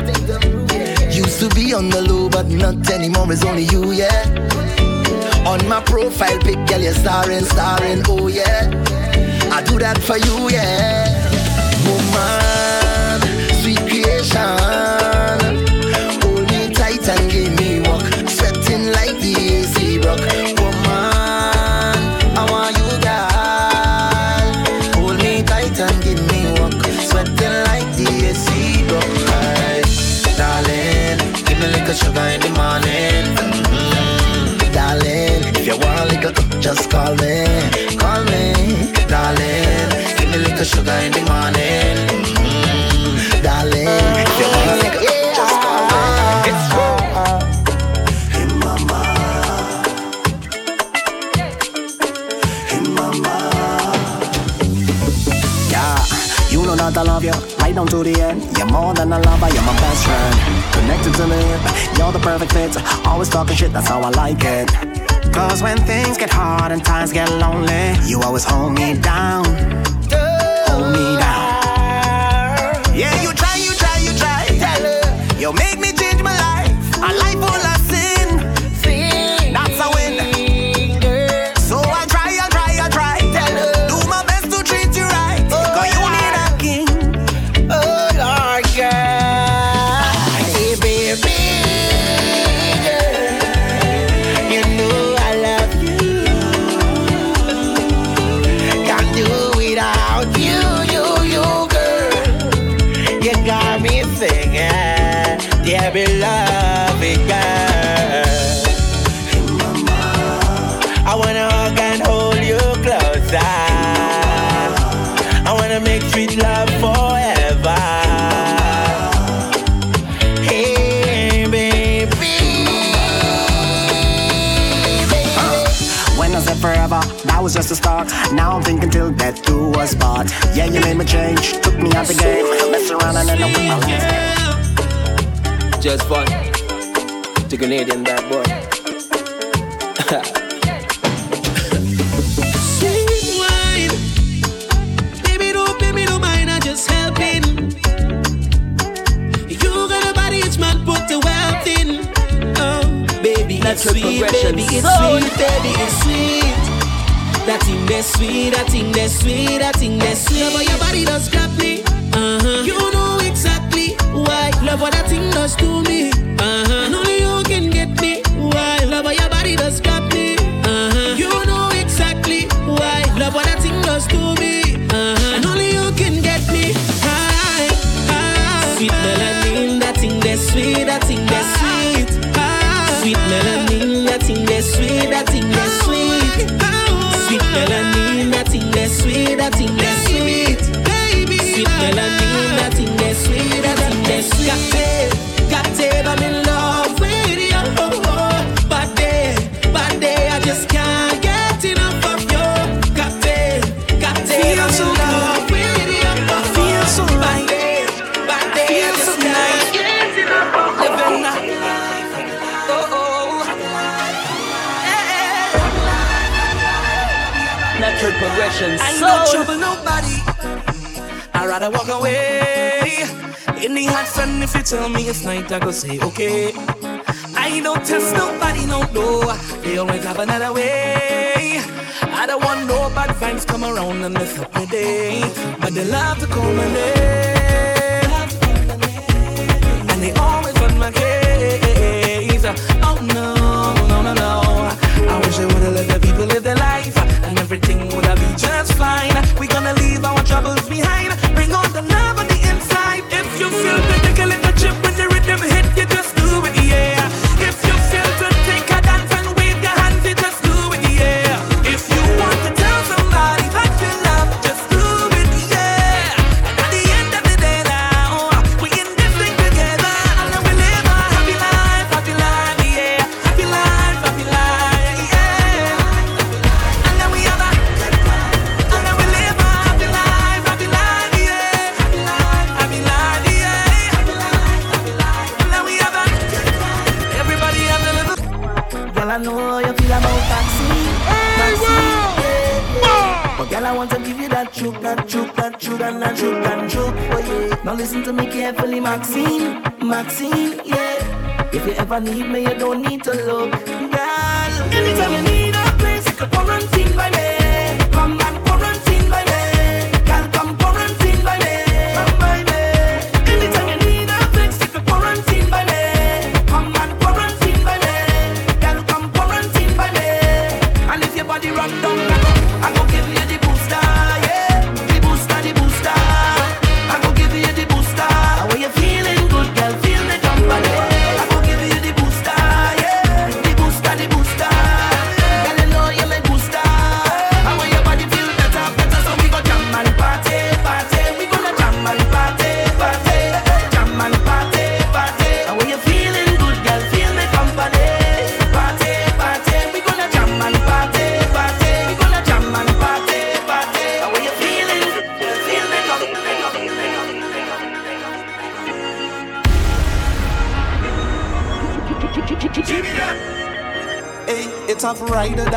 Used to be on the low, but not anymore. It's only you, yeah. On my profile pic, girl, you're starring, starring, oh yeah. I do that for you, yeah. Woman, sweet creation. A sugar in the morning. Mhm, Darling, if you want liquor, just call me, call me, darling. Give me a little sugar in the morning, Mhm, darling. If you want liquor, just call me. It's Hey mama, hey mama. Yeah, you know that I love you right down to the end. You're more than a lover, you're my best friend. You're the perfect fit. Always talking shit, that's how I like it. Cause when things get hard and times get lonely, you always hold me down. Hold me down. Yeah, you try, you try, you try. You make change, took me out the game. Mess around and end up with my last Just fun. The Canadian bad boy. [LAUGHS] Sweet wine. Baby, don't, baby, don't mind, I'm just helping. You got a body, it's man, put the wealth in. Oh, baby, it's sweet, baby, it's sweet, baby, it's sweet. That thing that's sweet, that thing that's sweet, that thing that's sweet. Love how your body does grab me. Uh-huh. You know exactly why. Love what that thing does to me. Uh-huh. And only you can get me. Why? Love how your body does grab me. Uh-huh. You know exactly why. Love what that thing does to me. Rather walk away. In the hot sun, if you tell me it's night, I go say okay. I don't test nobody, no, no. They always have another way. I don't want no bad vibes come around and mess up my day. But they love to call my name. And they always on my case. Oh no, no, no, no. I wish I would've let the people live their life. And everything would have been just fine. We gonna leave our troubles behind. And that choke, that choke. Oh yeah. Now listen to me carefully, Maxine, Maxine, yeah. If you ever need me, you don't need to look, girl. Anytime you need a place, you can quarantine by me. Come and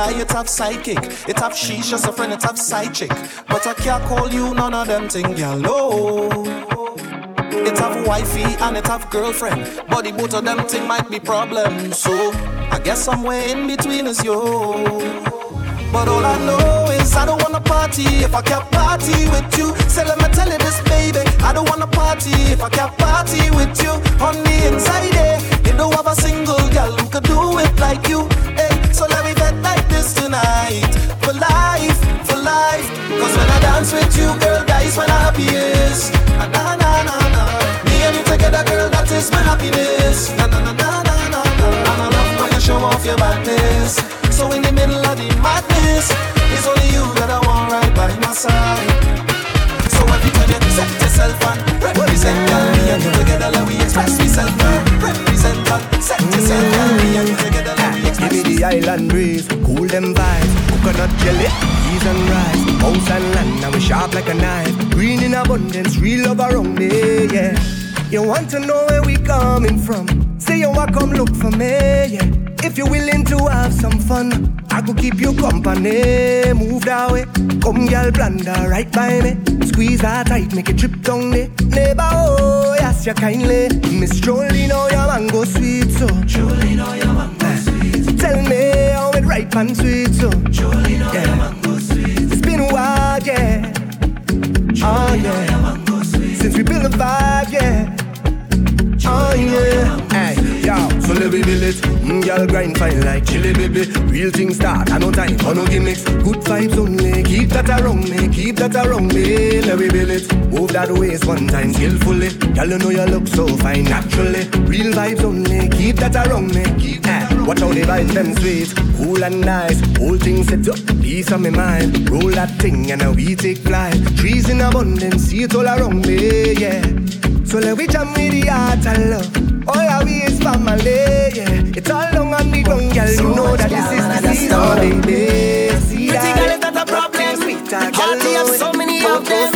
die, it have psychic. It have she's just a friend, it have side chick. But I can't call you none of them thing. No. It have wifey and it have girlfriend. But the both of them thing might be problem. So I guess somewhere in between is you. But all I know is I don't wanna party if I can't party with you. So let me tell you this, baby. I don't wanna party if I can't party with you. On the inside, eh? You don't have a single girl who could do it like you. Tonight. For life, for life. Cause when I dance with you, girl, that is when I'm happiest. Ah, Na na na na. Me and you together, girl, that is my happiness. Na na na na na na. na. And I love when you show off your badness. So in the middle of the madness, it's only you that I want right by my side. So every time you set yourself and represent, girl, me and you together, let we express girl. Represent, girl, set yourself, girl, me and you together, the island breeze, cool them vibes. Coconut jelly, peas and rice. House and land, now we sharp like a knife. Green in abundance, real love around me, yeah. You want to know where we coming from? Say you want come look for me, yeah. If you're willing to have some fun, I could keep you company. Move that way, come girl, blunder right by me. Squeeze that tight, make it trip down there. Neighbor, oh, yes, you kindly. Miss Jolie, know oh, your mango sweet, so. Jolie, know oh, your mango. Tell me how it ripe and sweet, so. Know your mango sweet. It's been a while, yeah. oh, yeah. Since we built a vibe, yeah. Oh yeah, hey, yo, so let me build it. Mm, girl grind fine like chili baby. Real things start, I no time for no gimmicks. Good vibes only, keep that around me, keep that around me. Let me build it. Move that waist one time skillfully. Girl, you know you look so fine naturally. Real vibes only, keep that around me. Keep that around Watch how the vibes them sweet, cool and nice. Whole thing set up, peace on my mind. Roll that thing and now we take flight. Trees in abundance, see it all around me, yeah. So let we jam with the heart and love. All our we is family, yeah. It's all long on the ground, girl. You know that this is the season, baby. See Pretty girl is not a problem. Party have so many of them.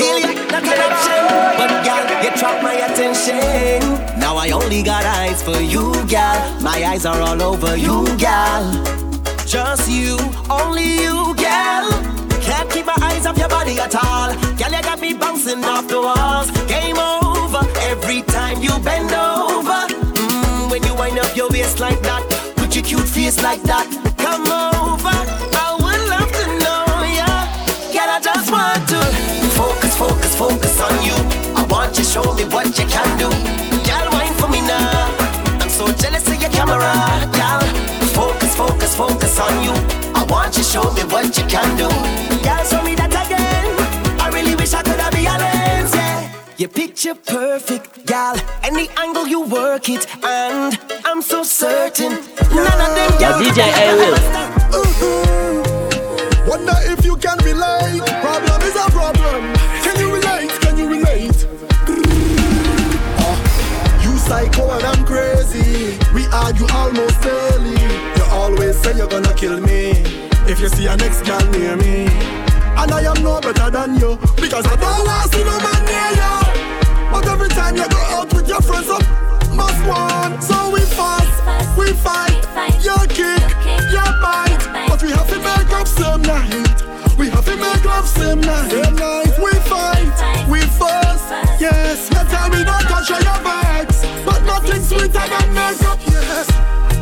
Feel it, not connection. But girl, you trap my attention. Now I only got eyes for you, girl. My eyes are all over you, girl. Just you, only you, girl. Can't keep my eyes off your body at all. Girl, you got me bouncing off the walls. Game over every time you bend over. Mm, when you wind up your waist like that, put your cute face like that. Come over, I would love to know ya. Girl, I just want to focus, focus, focus on you. I want you to show me what you can do. Girl, wine for me now. I'm so jealous of your camera, girl. Focus, focus, focus on you. I want you to show me what you can do. Girl, show me that again. I really wish I could have yeah. Your picture perfect, gal. Any angle you work it, and I'm so certain none of them. Now, DJ A-Will. Wonder if you can relate. Problem is a problem. Can you relate? Can you relate? Ah, you psycho and I'm crazy. We argue almost daily. You always say you're gonna kill me if you see a next girl near me. And I am no better than you because I don't want to see no love same night. Same night. We fight, we fuss. Yes, no time we don't touch on your vibes, but nothing sweeter than makeup. Yes,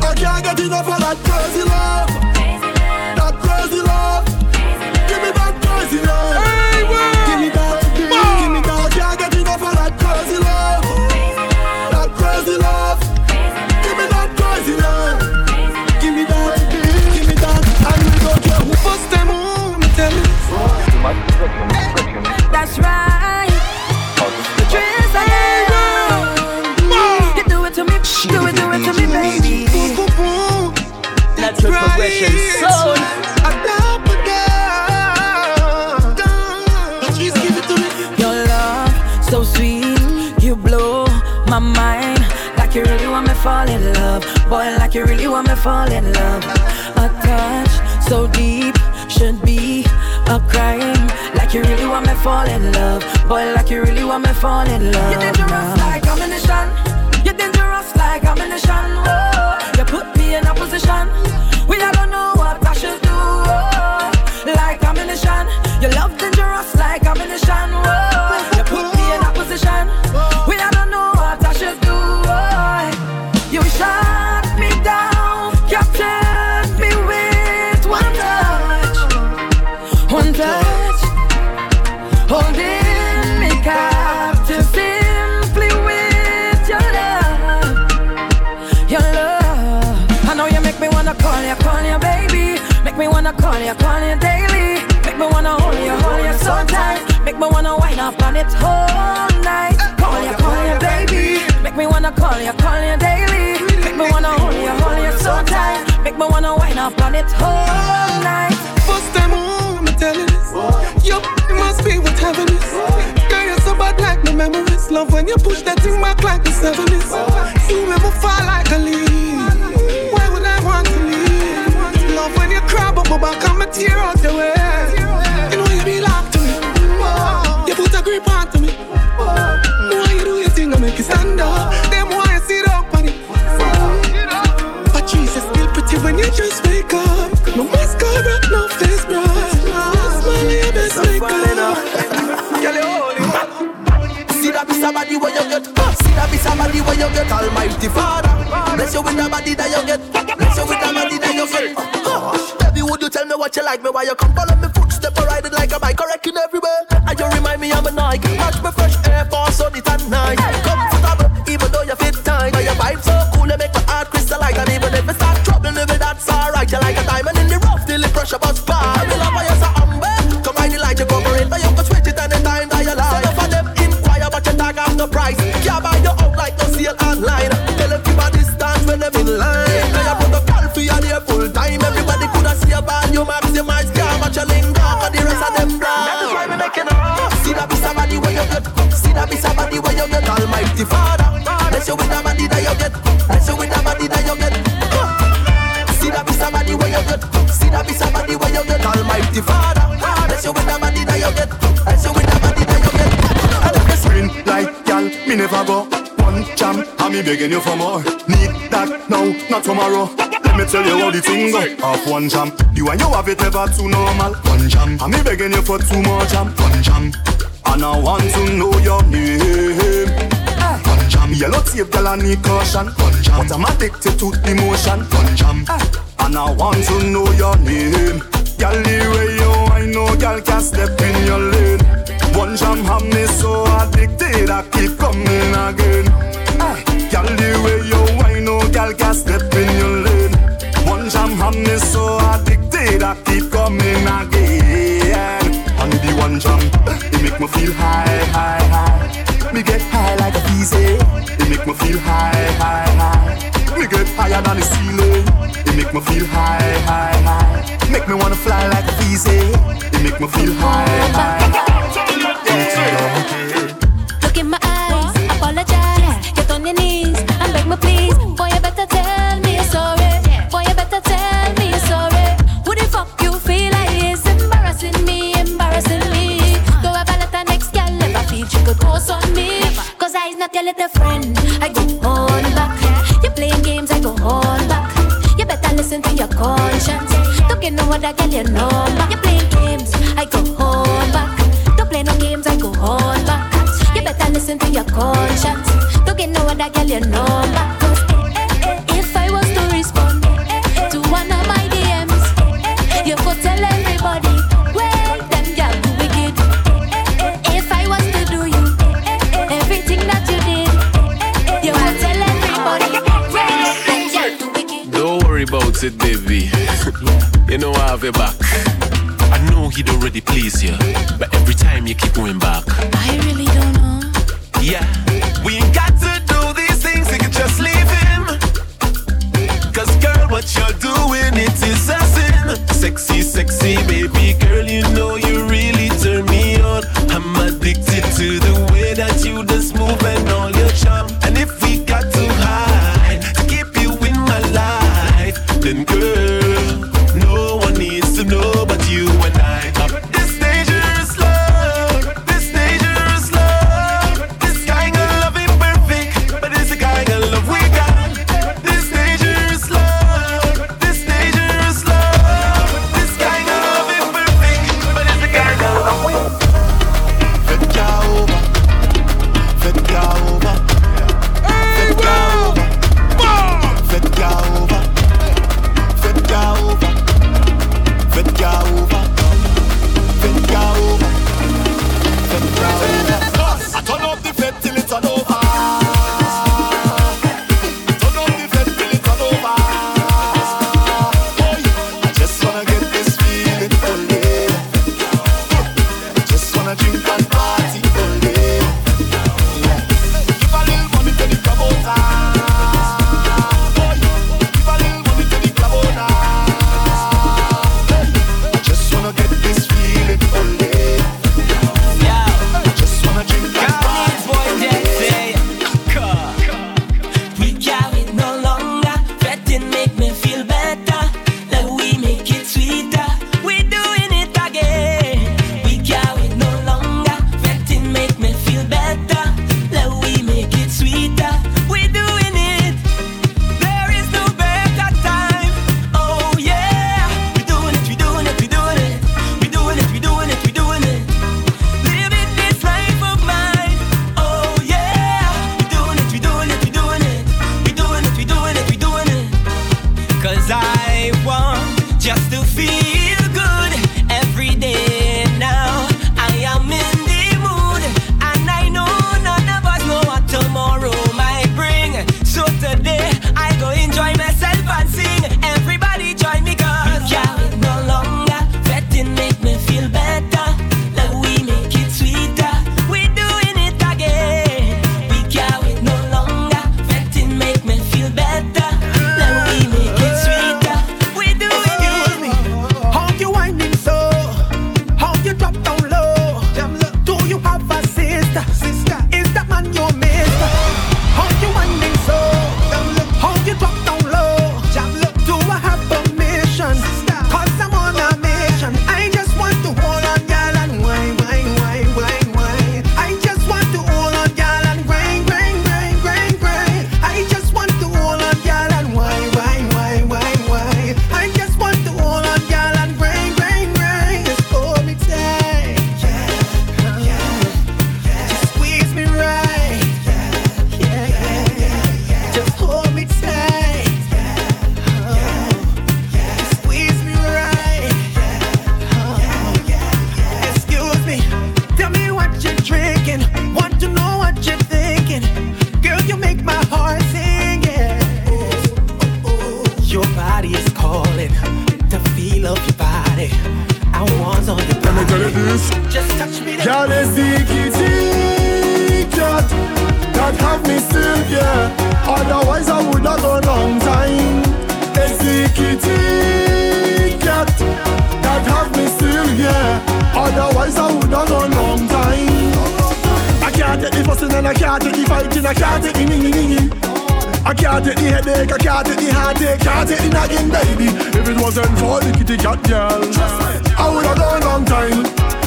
I can't get enough of that crazy love. That's right. The dress I. You do it to me, do it, do it to me, baby. Natural progression sound. Your love, so sweet, you blow my mind. Like you really want me fall in love. Boy, like you really want me fall in love. A touch so deep should be a crime. Like you really want me fall in love. Boy, like you really want me fall in love. You're dangerous like ammunition. You're dangerous like ammunition. Oh, you put me in a position. We I don't know what I should do. Oh, like ammunition. Your love dangerous like ammunition. Oh, you put me in a position. We you, call you daily. Make me wanna hold you, hold you so tight. Make me wanna wind up on it all night. Call you, call you, baby. Make me wanna call you, call you daily. Make me wanna hold you, hold you so tight. Make me wanna wind up on it all night. First time home, me tell you this. Yup, it must be what heaven is. Girl, you're so bad like my memories. Love when you push that thing back like the 70s. You never fall like a leaf. You my back and tear out the way. You know you be locked to me. You put a grip onto me. Why you do your thing, I make you stand up. Them why you sit up on it. But Jesus still pretty when you just wake up. No mascara, no face brush. Smile your best makeup. See that be somebody where you get See that be somebody where you get Almighty Father Bless you with the body that you get Bless you with you tell me what you like me? Why you come follow me footstep or ride it like a bike or wrecking everywhere And you remind me I'm a Nike Match me fresh air force on it at night me go. One jam, and me begging you for more. Need that now, not tomorrow. Let me tell you how the thing go. Off one jam, you and you have it ever too normal. One jam, and me begging you for two more jam. One jam, and I want to know your name. One jam, yellow tape, girl, I need caution. One jam, but I'm addicted to emotion. One jam, and I want to know your name. Girl, the way you I know, girl, can step in your lane. One jam have me so addicted, I keep coming again. Girl, the way you I know, oh, girl, can step in your lane. One jam have me so addicted, I keep coming again. And the one jam, eh, it make me feel high, high, high. Me get high like a easy. Eh. It make me feel high, high, high. Me get higher than the ceiling. It make me feel high, high, high. Make me wanna fly like a easy. Eh. It make me feel high, high. little friend. I go on back. You playing games, I go on back. You better listen to your conscience. Don't get no other girl, you know. You playing games, I go on back. Don't play no games, I go on back. You better listen to your conscience. Don't get no other girl, you know. have back. I know he'd already please you, but every time you keep going back. I really don't know. Yeah, we ain't got to do these things, you can just leave him. Cause girl, what you're doing, it is a sin. Sexy, sexy, baby girl. party in again, baby. If it wasn't for the kitty cat girl, I would have gone long time.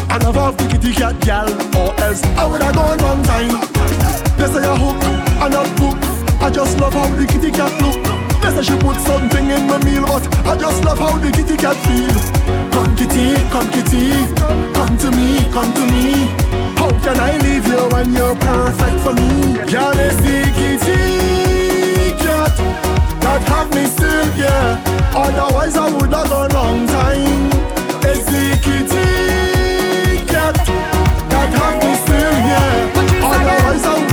I never have the kitty cat girl, or else I would have gone long time. They say I hook, I'm not. I just love how the kitty cat look. They say she put something in my meal, but I just love how the kitty cat feel. Come kitty, come kitty, come to me, come to me. How can I leave you when you're perfect for me? Girl, it's the kitty cat that have me still, yeah. Otherwise, I would have gone long time. It's the kitty cat that have me still, yeah. Otherwise, I would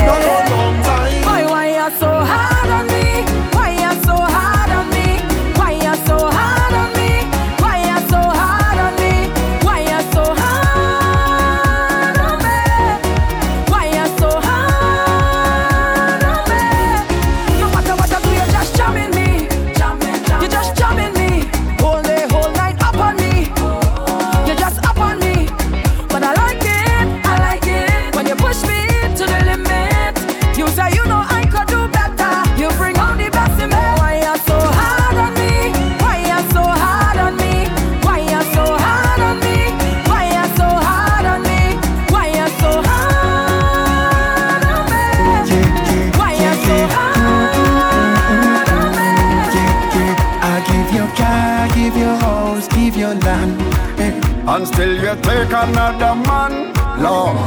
you take another man, Lord.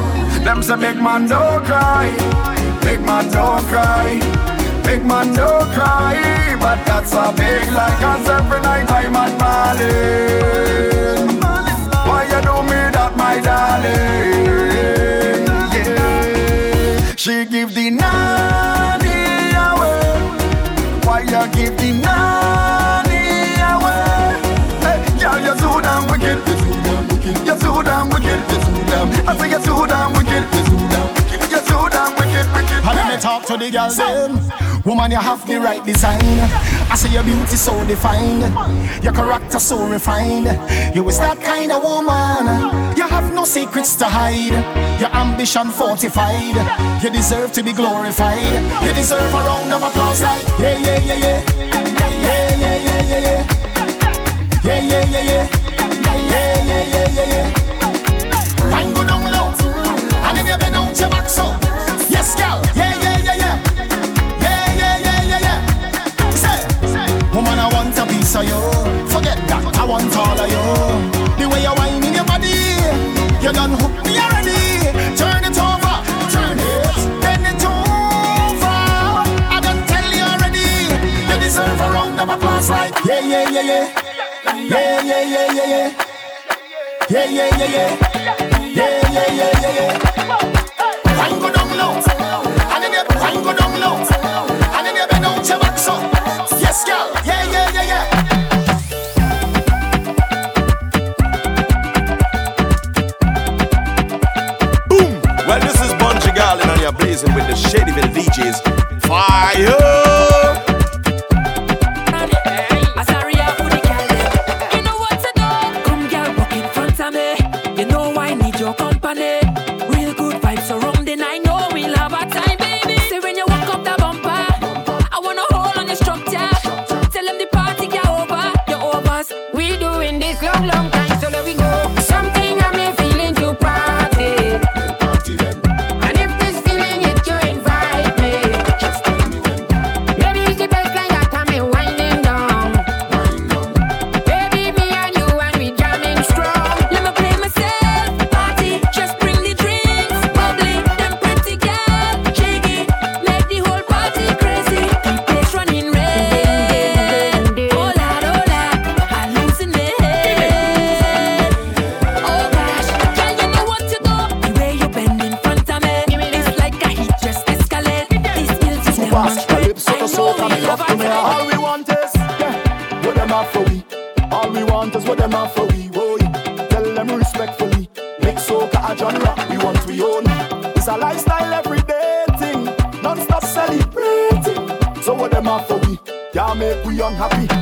Them say big man don't cry, big man don't cry, big man don't cry. But that's a big lie, cause every night I'm at Marlin. Why you do me that, my darling? Yeah. She give the nanny away. Why you give the nanny away? Hey, girl, you're so damn wicked. You're so damn wicked. I say you're so damn wicked. You're so damn wicked, wicked. And let me talk to the girls them. Woman, you have the right design. I say your beauty so defined, your character so refined. You is that kind of woman. You have no secrets to hide. Your ambition fortified. You deserve to be glorified. You deserve a round of applause like yeah, yeah, yeah, yeah, yeah, yeah, yeah, yeah, yeah, yeah, yeah, yeah, yeah, yeah, so. Yes, girl. Yeah, yeah, yeah, yeah. Yeah, yeah, yeah, yeah, yeah. Say, woman, I want a piece of you. Forget that, I want all of you. The way you whine in your body, you done hooked me already. Turn it over, turn it, bend it over. I done tell you already. You deserve a round of applause, like yeah, yeah, yeah, yeah. Yeah, yeah, yeah, yeah, yeah. Yeah, yeah, yeah, yeah. Yeah, yeah, yeah, yeah, yeah. Low, and then you go down low, and then you bend out your back so. Happy.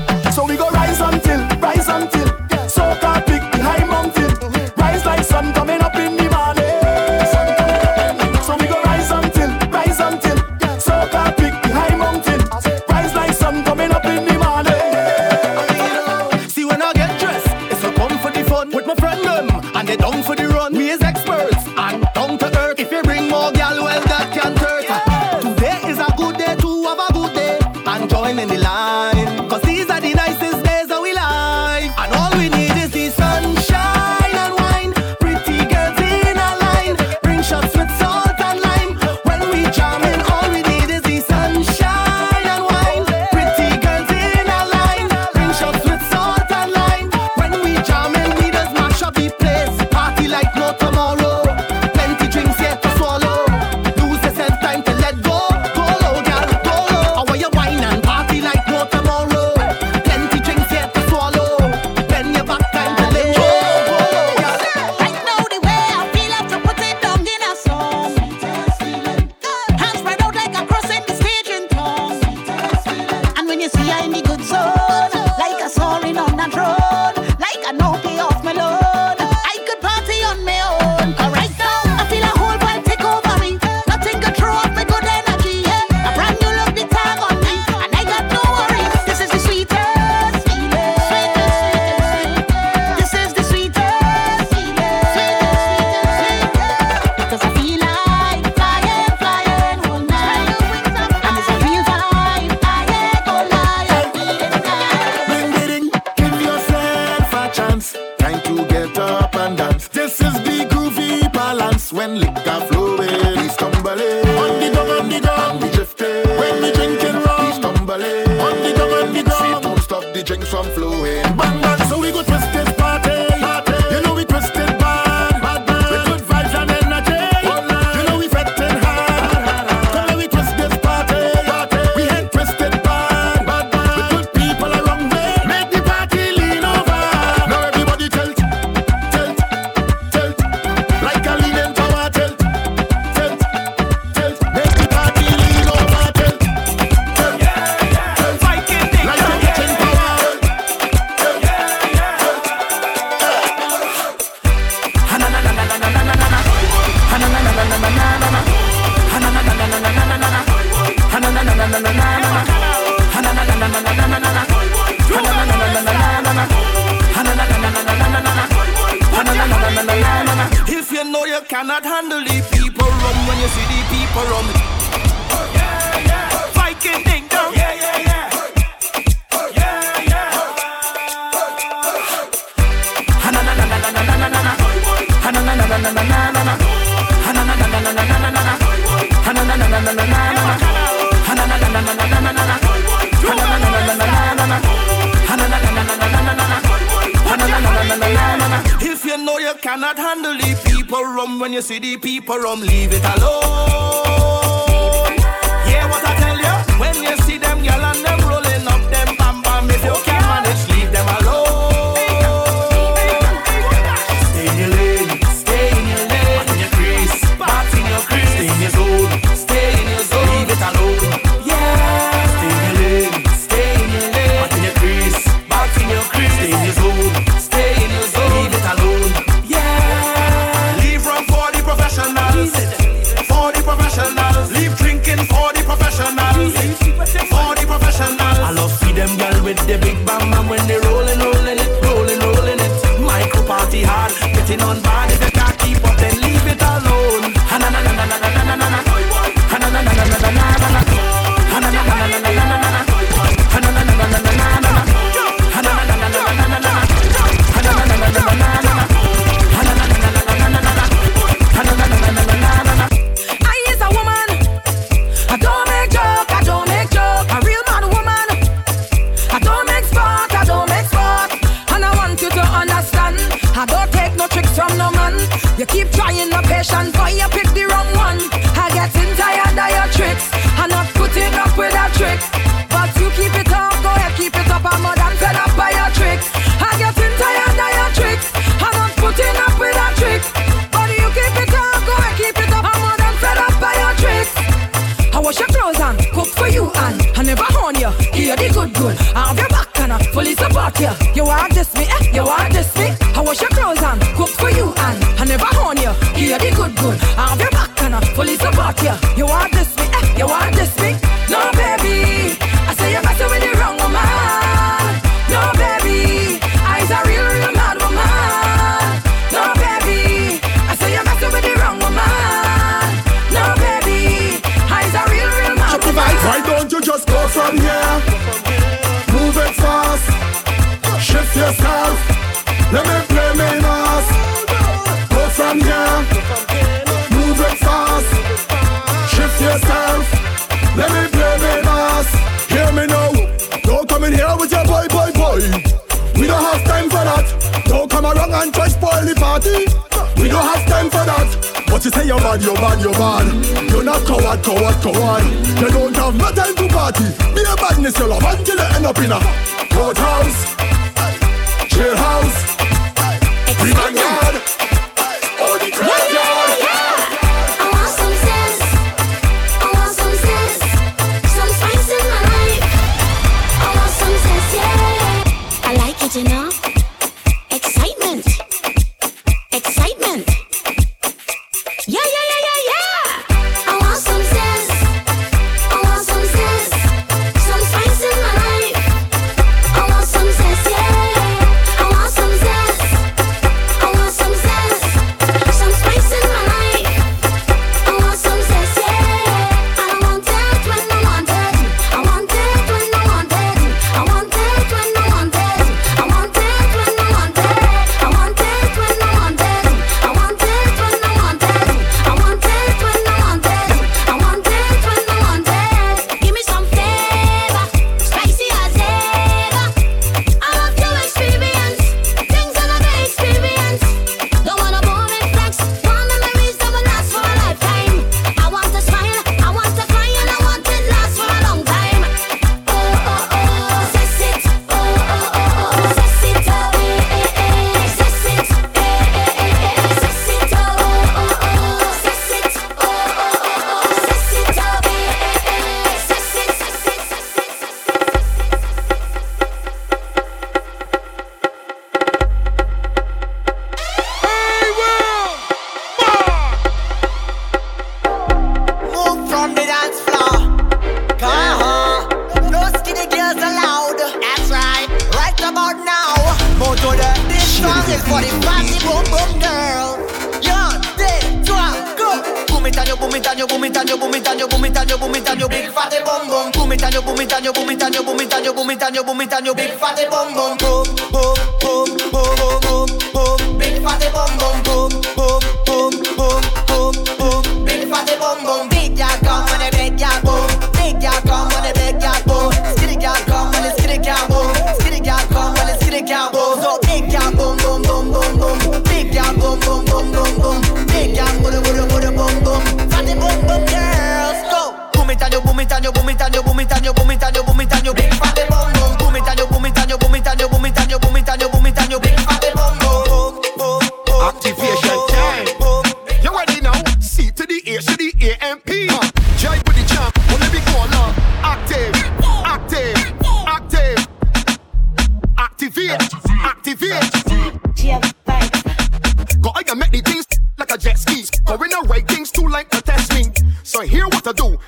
hear what I do.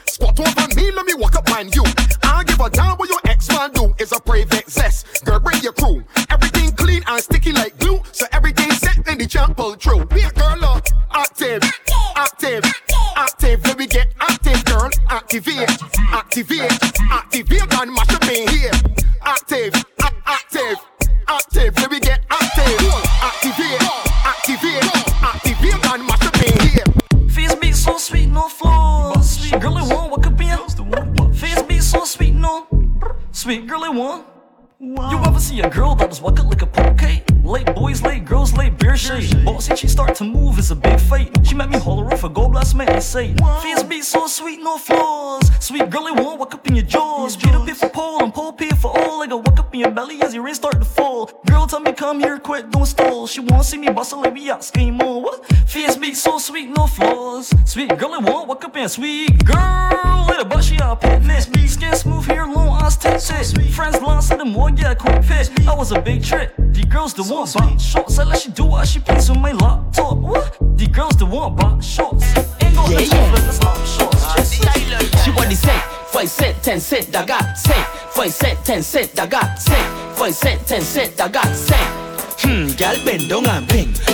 Don't stall. She won't see me bustle, let me out scream more. What? Face be so sweet, no flaws. Sweet girl, it won't walk up and sweet girl. Little but she a petness. Be skin smooth, hair long, eyes tinted. Eh? So Friends lost in the more, yeah, quick fit. I was a big trick. The girl's the so one, but shorts. I let she do what she please with my laptop. What? The girl's the one, but shorts. Ain't gonna yeah, yeah. let the slap shorts. She want the say? five set, ten set, da got set, five set, ten set, da got set, five set, ten set, da got set girl bend down and bend.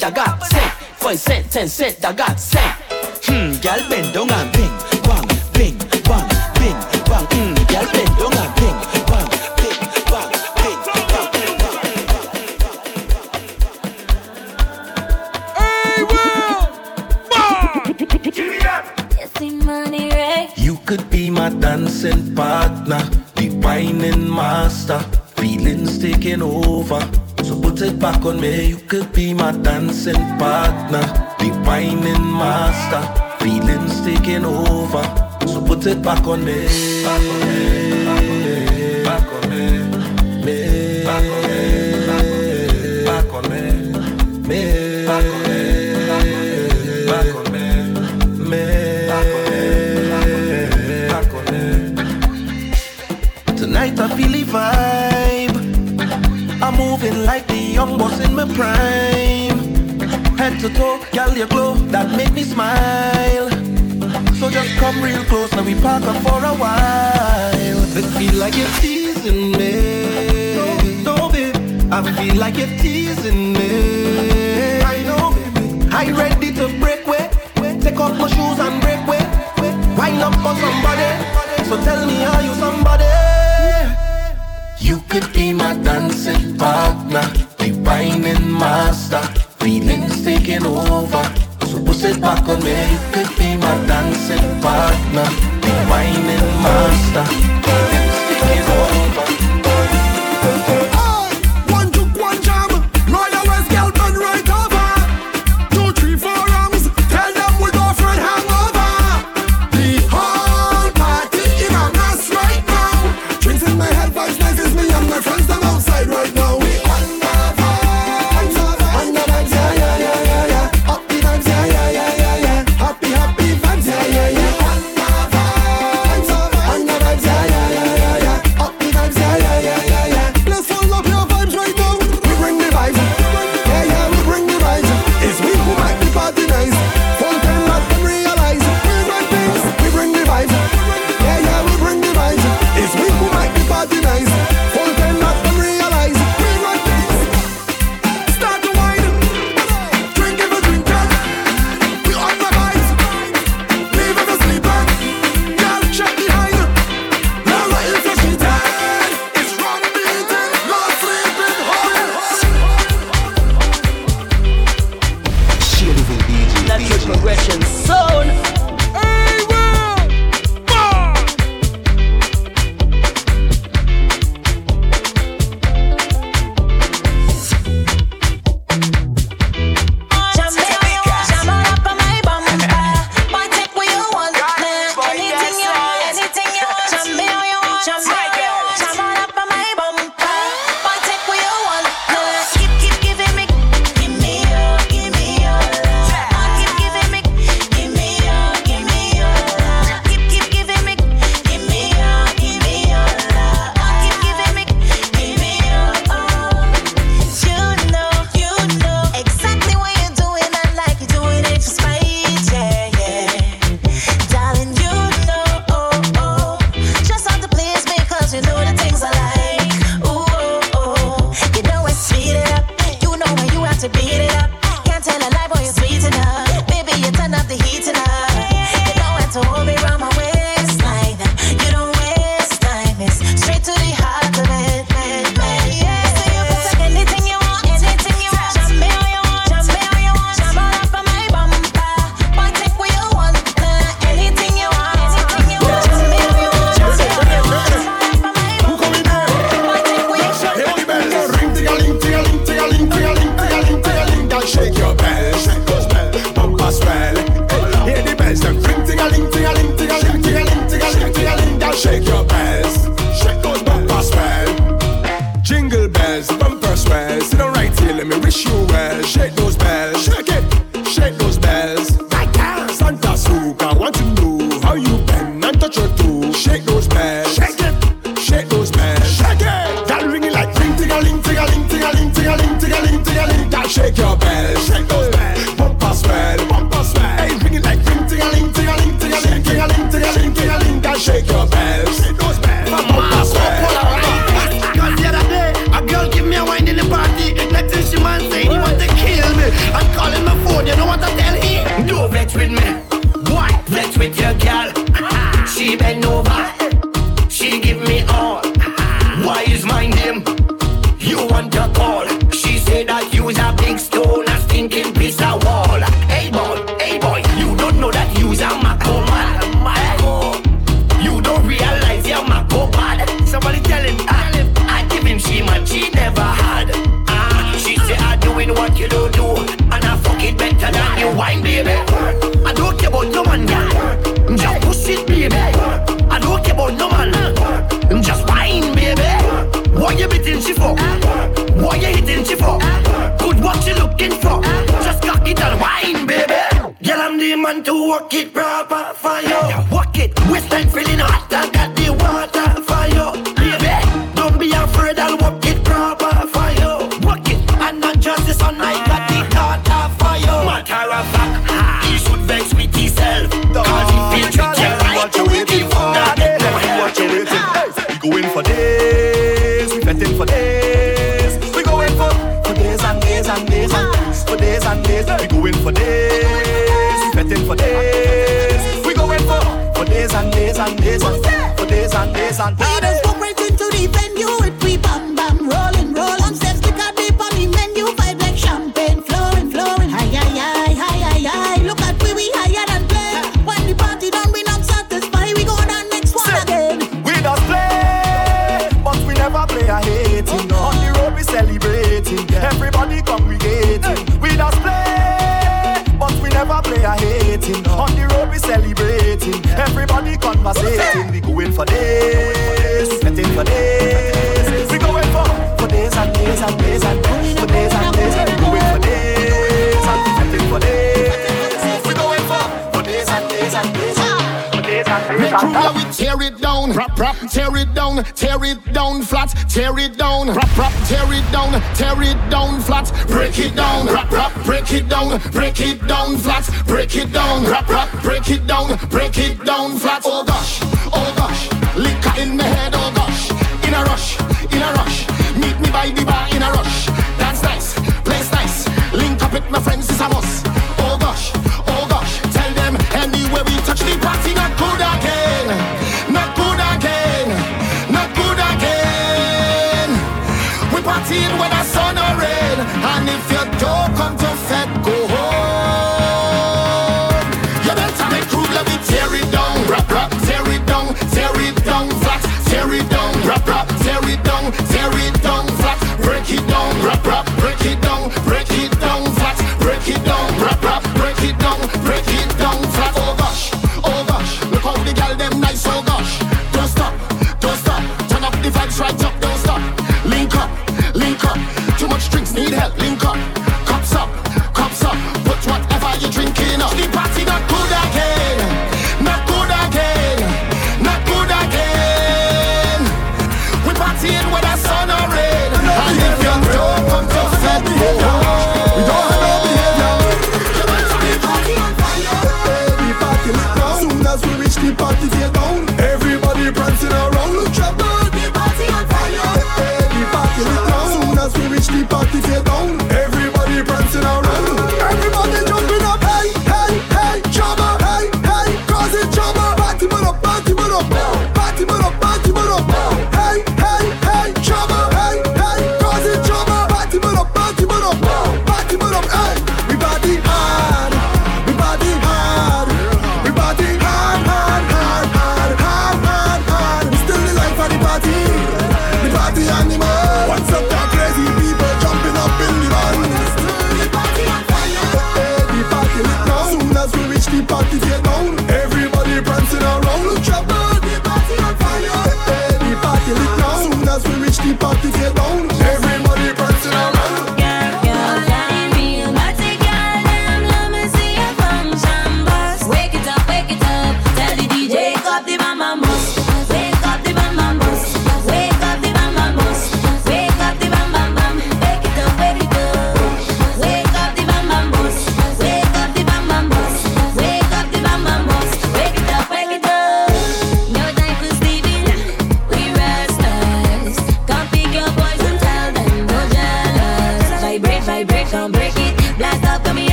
I got cent. For a cent, ten cent, I got cent. back on it.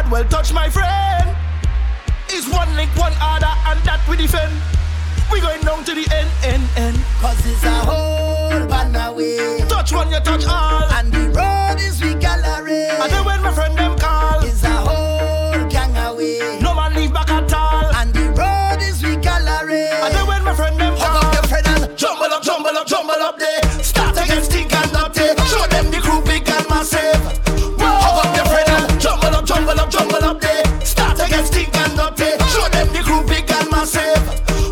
hard, well touch my friend. It's one link, one order, and that we defend. We going down to the end, end, end. Cause it's a whole band away. Touch one, you touch all. And the road is we gallery. And then when my friend them call, it's a whole gang away. No man leave back at all. And the road is we gallery. And then when my friend them call, hug up your friend and jumble up, jumble up, jumble up there. Start against think and up there. Show them the crew big and massive. Jungle up, jungle up there. Start to get stick and dirty. Eh. Show them the crew big and massive.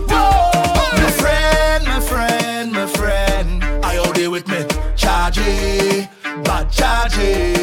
Whoa, my friend, my friend, my friend. Are you there with me? Chargy, bad chargy.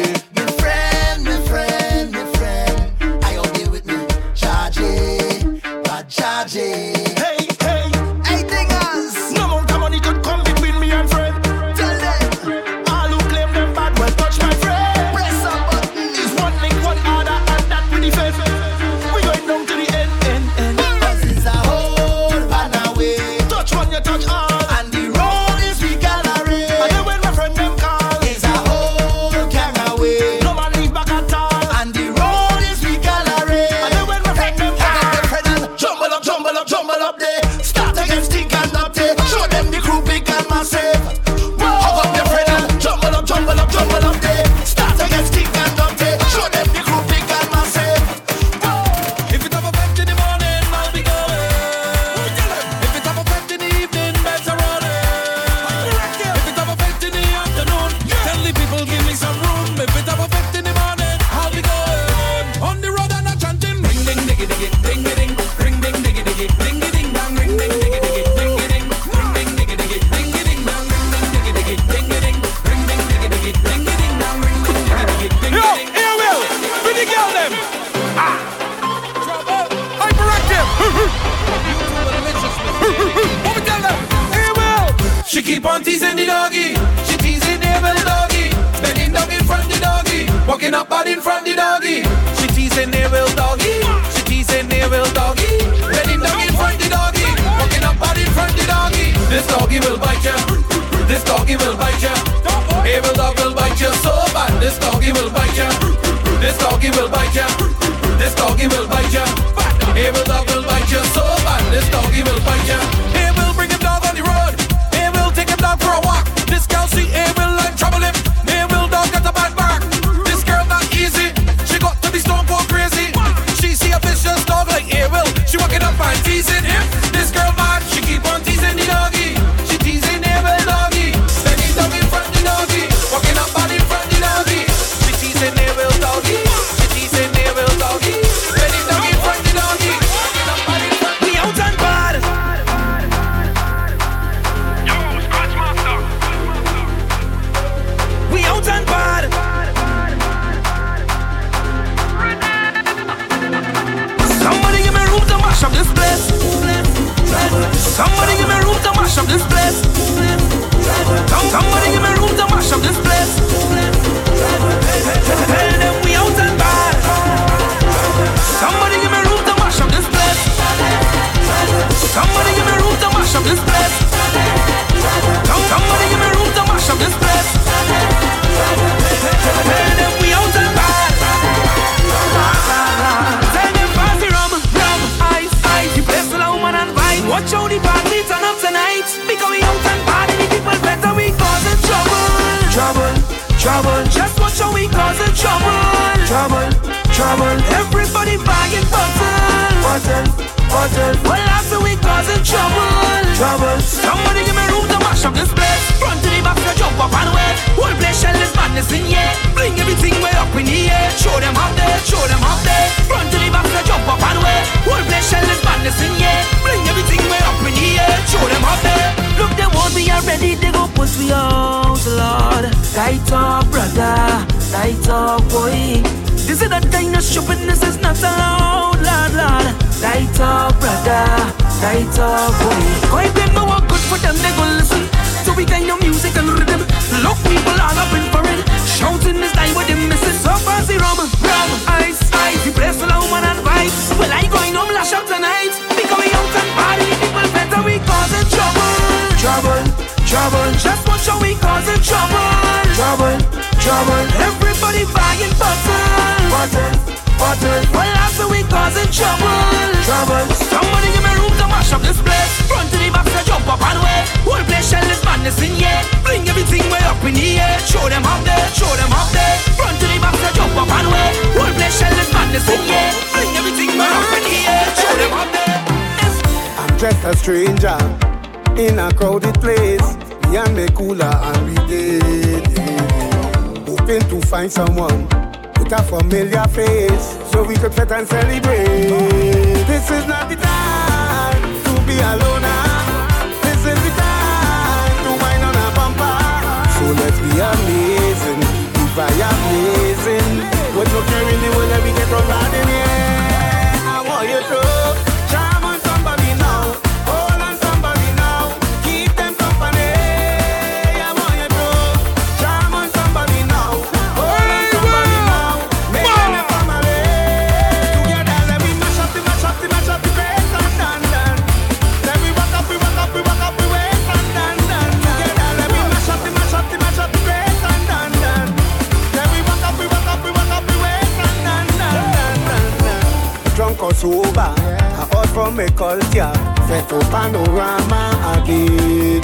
Trouble. Just watch how we causing trouble. Trouble, trouble. Everybody buying bottle. Bottle, bottle. Well, after we causing trouble. Trouble. Somebody give me room to mash up this place. Front to the back, to jump up and way. Whole place shell is madness in here. Bring everything way up in the air. Show them out there, show them out there. Front to the back, to jump up and way. Whole place shell is madness in here. Bring everything way up in the air. Show them out there. I'm just a stranger in a crowded place. Me and me cooler and we did. Hoping to find someone with a familiar face so we could fit and celebrate. This is not the time to be alone. ah. This is the time to wind on a bumper. So let's be amazing, blazing. With no care in the world that we get on in here. Sober, I out from a culture, set to panorama again.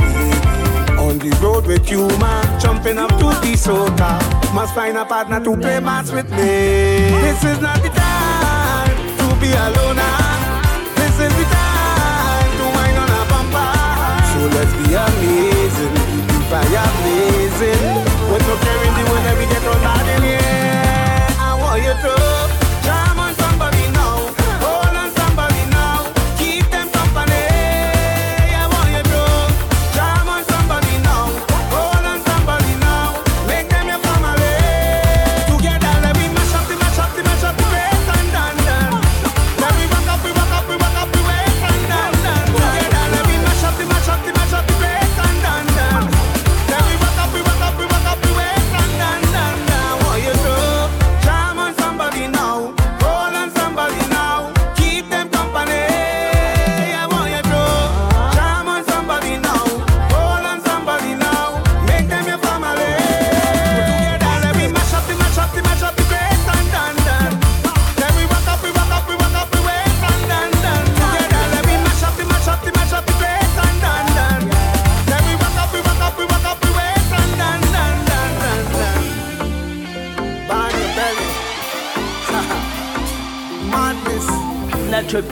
On the road with you, man, jumping up to the soca. Must find a partner to play mas with me. This is not the time to be alone. ah. This is the time to wind on a bumper. So let's be amazing, keep the fire blazing. Care in the world that we get on bad in here. I want you to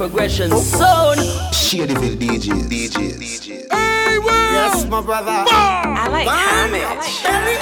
progression zone. Shadyville DJs. DJs. Yes, my brother. I like Bang. homage. Belly.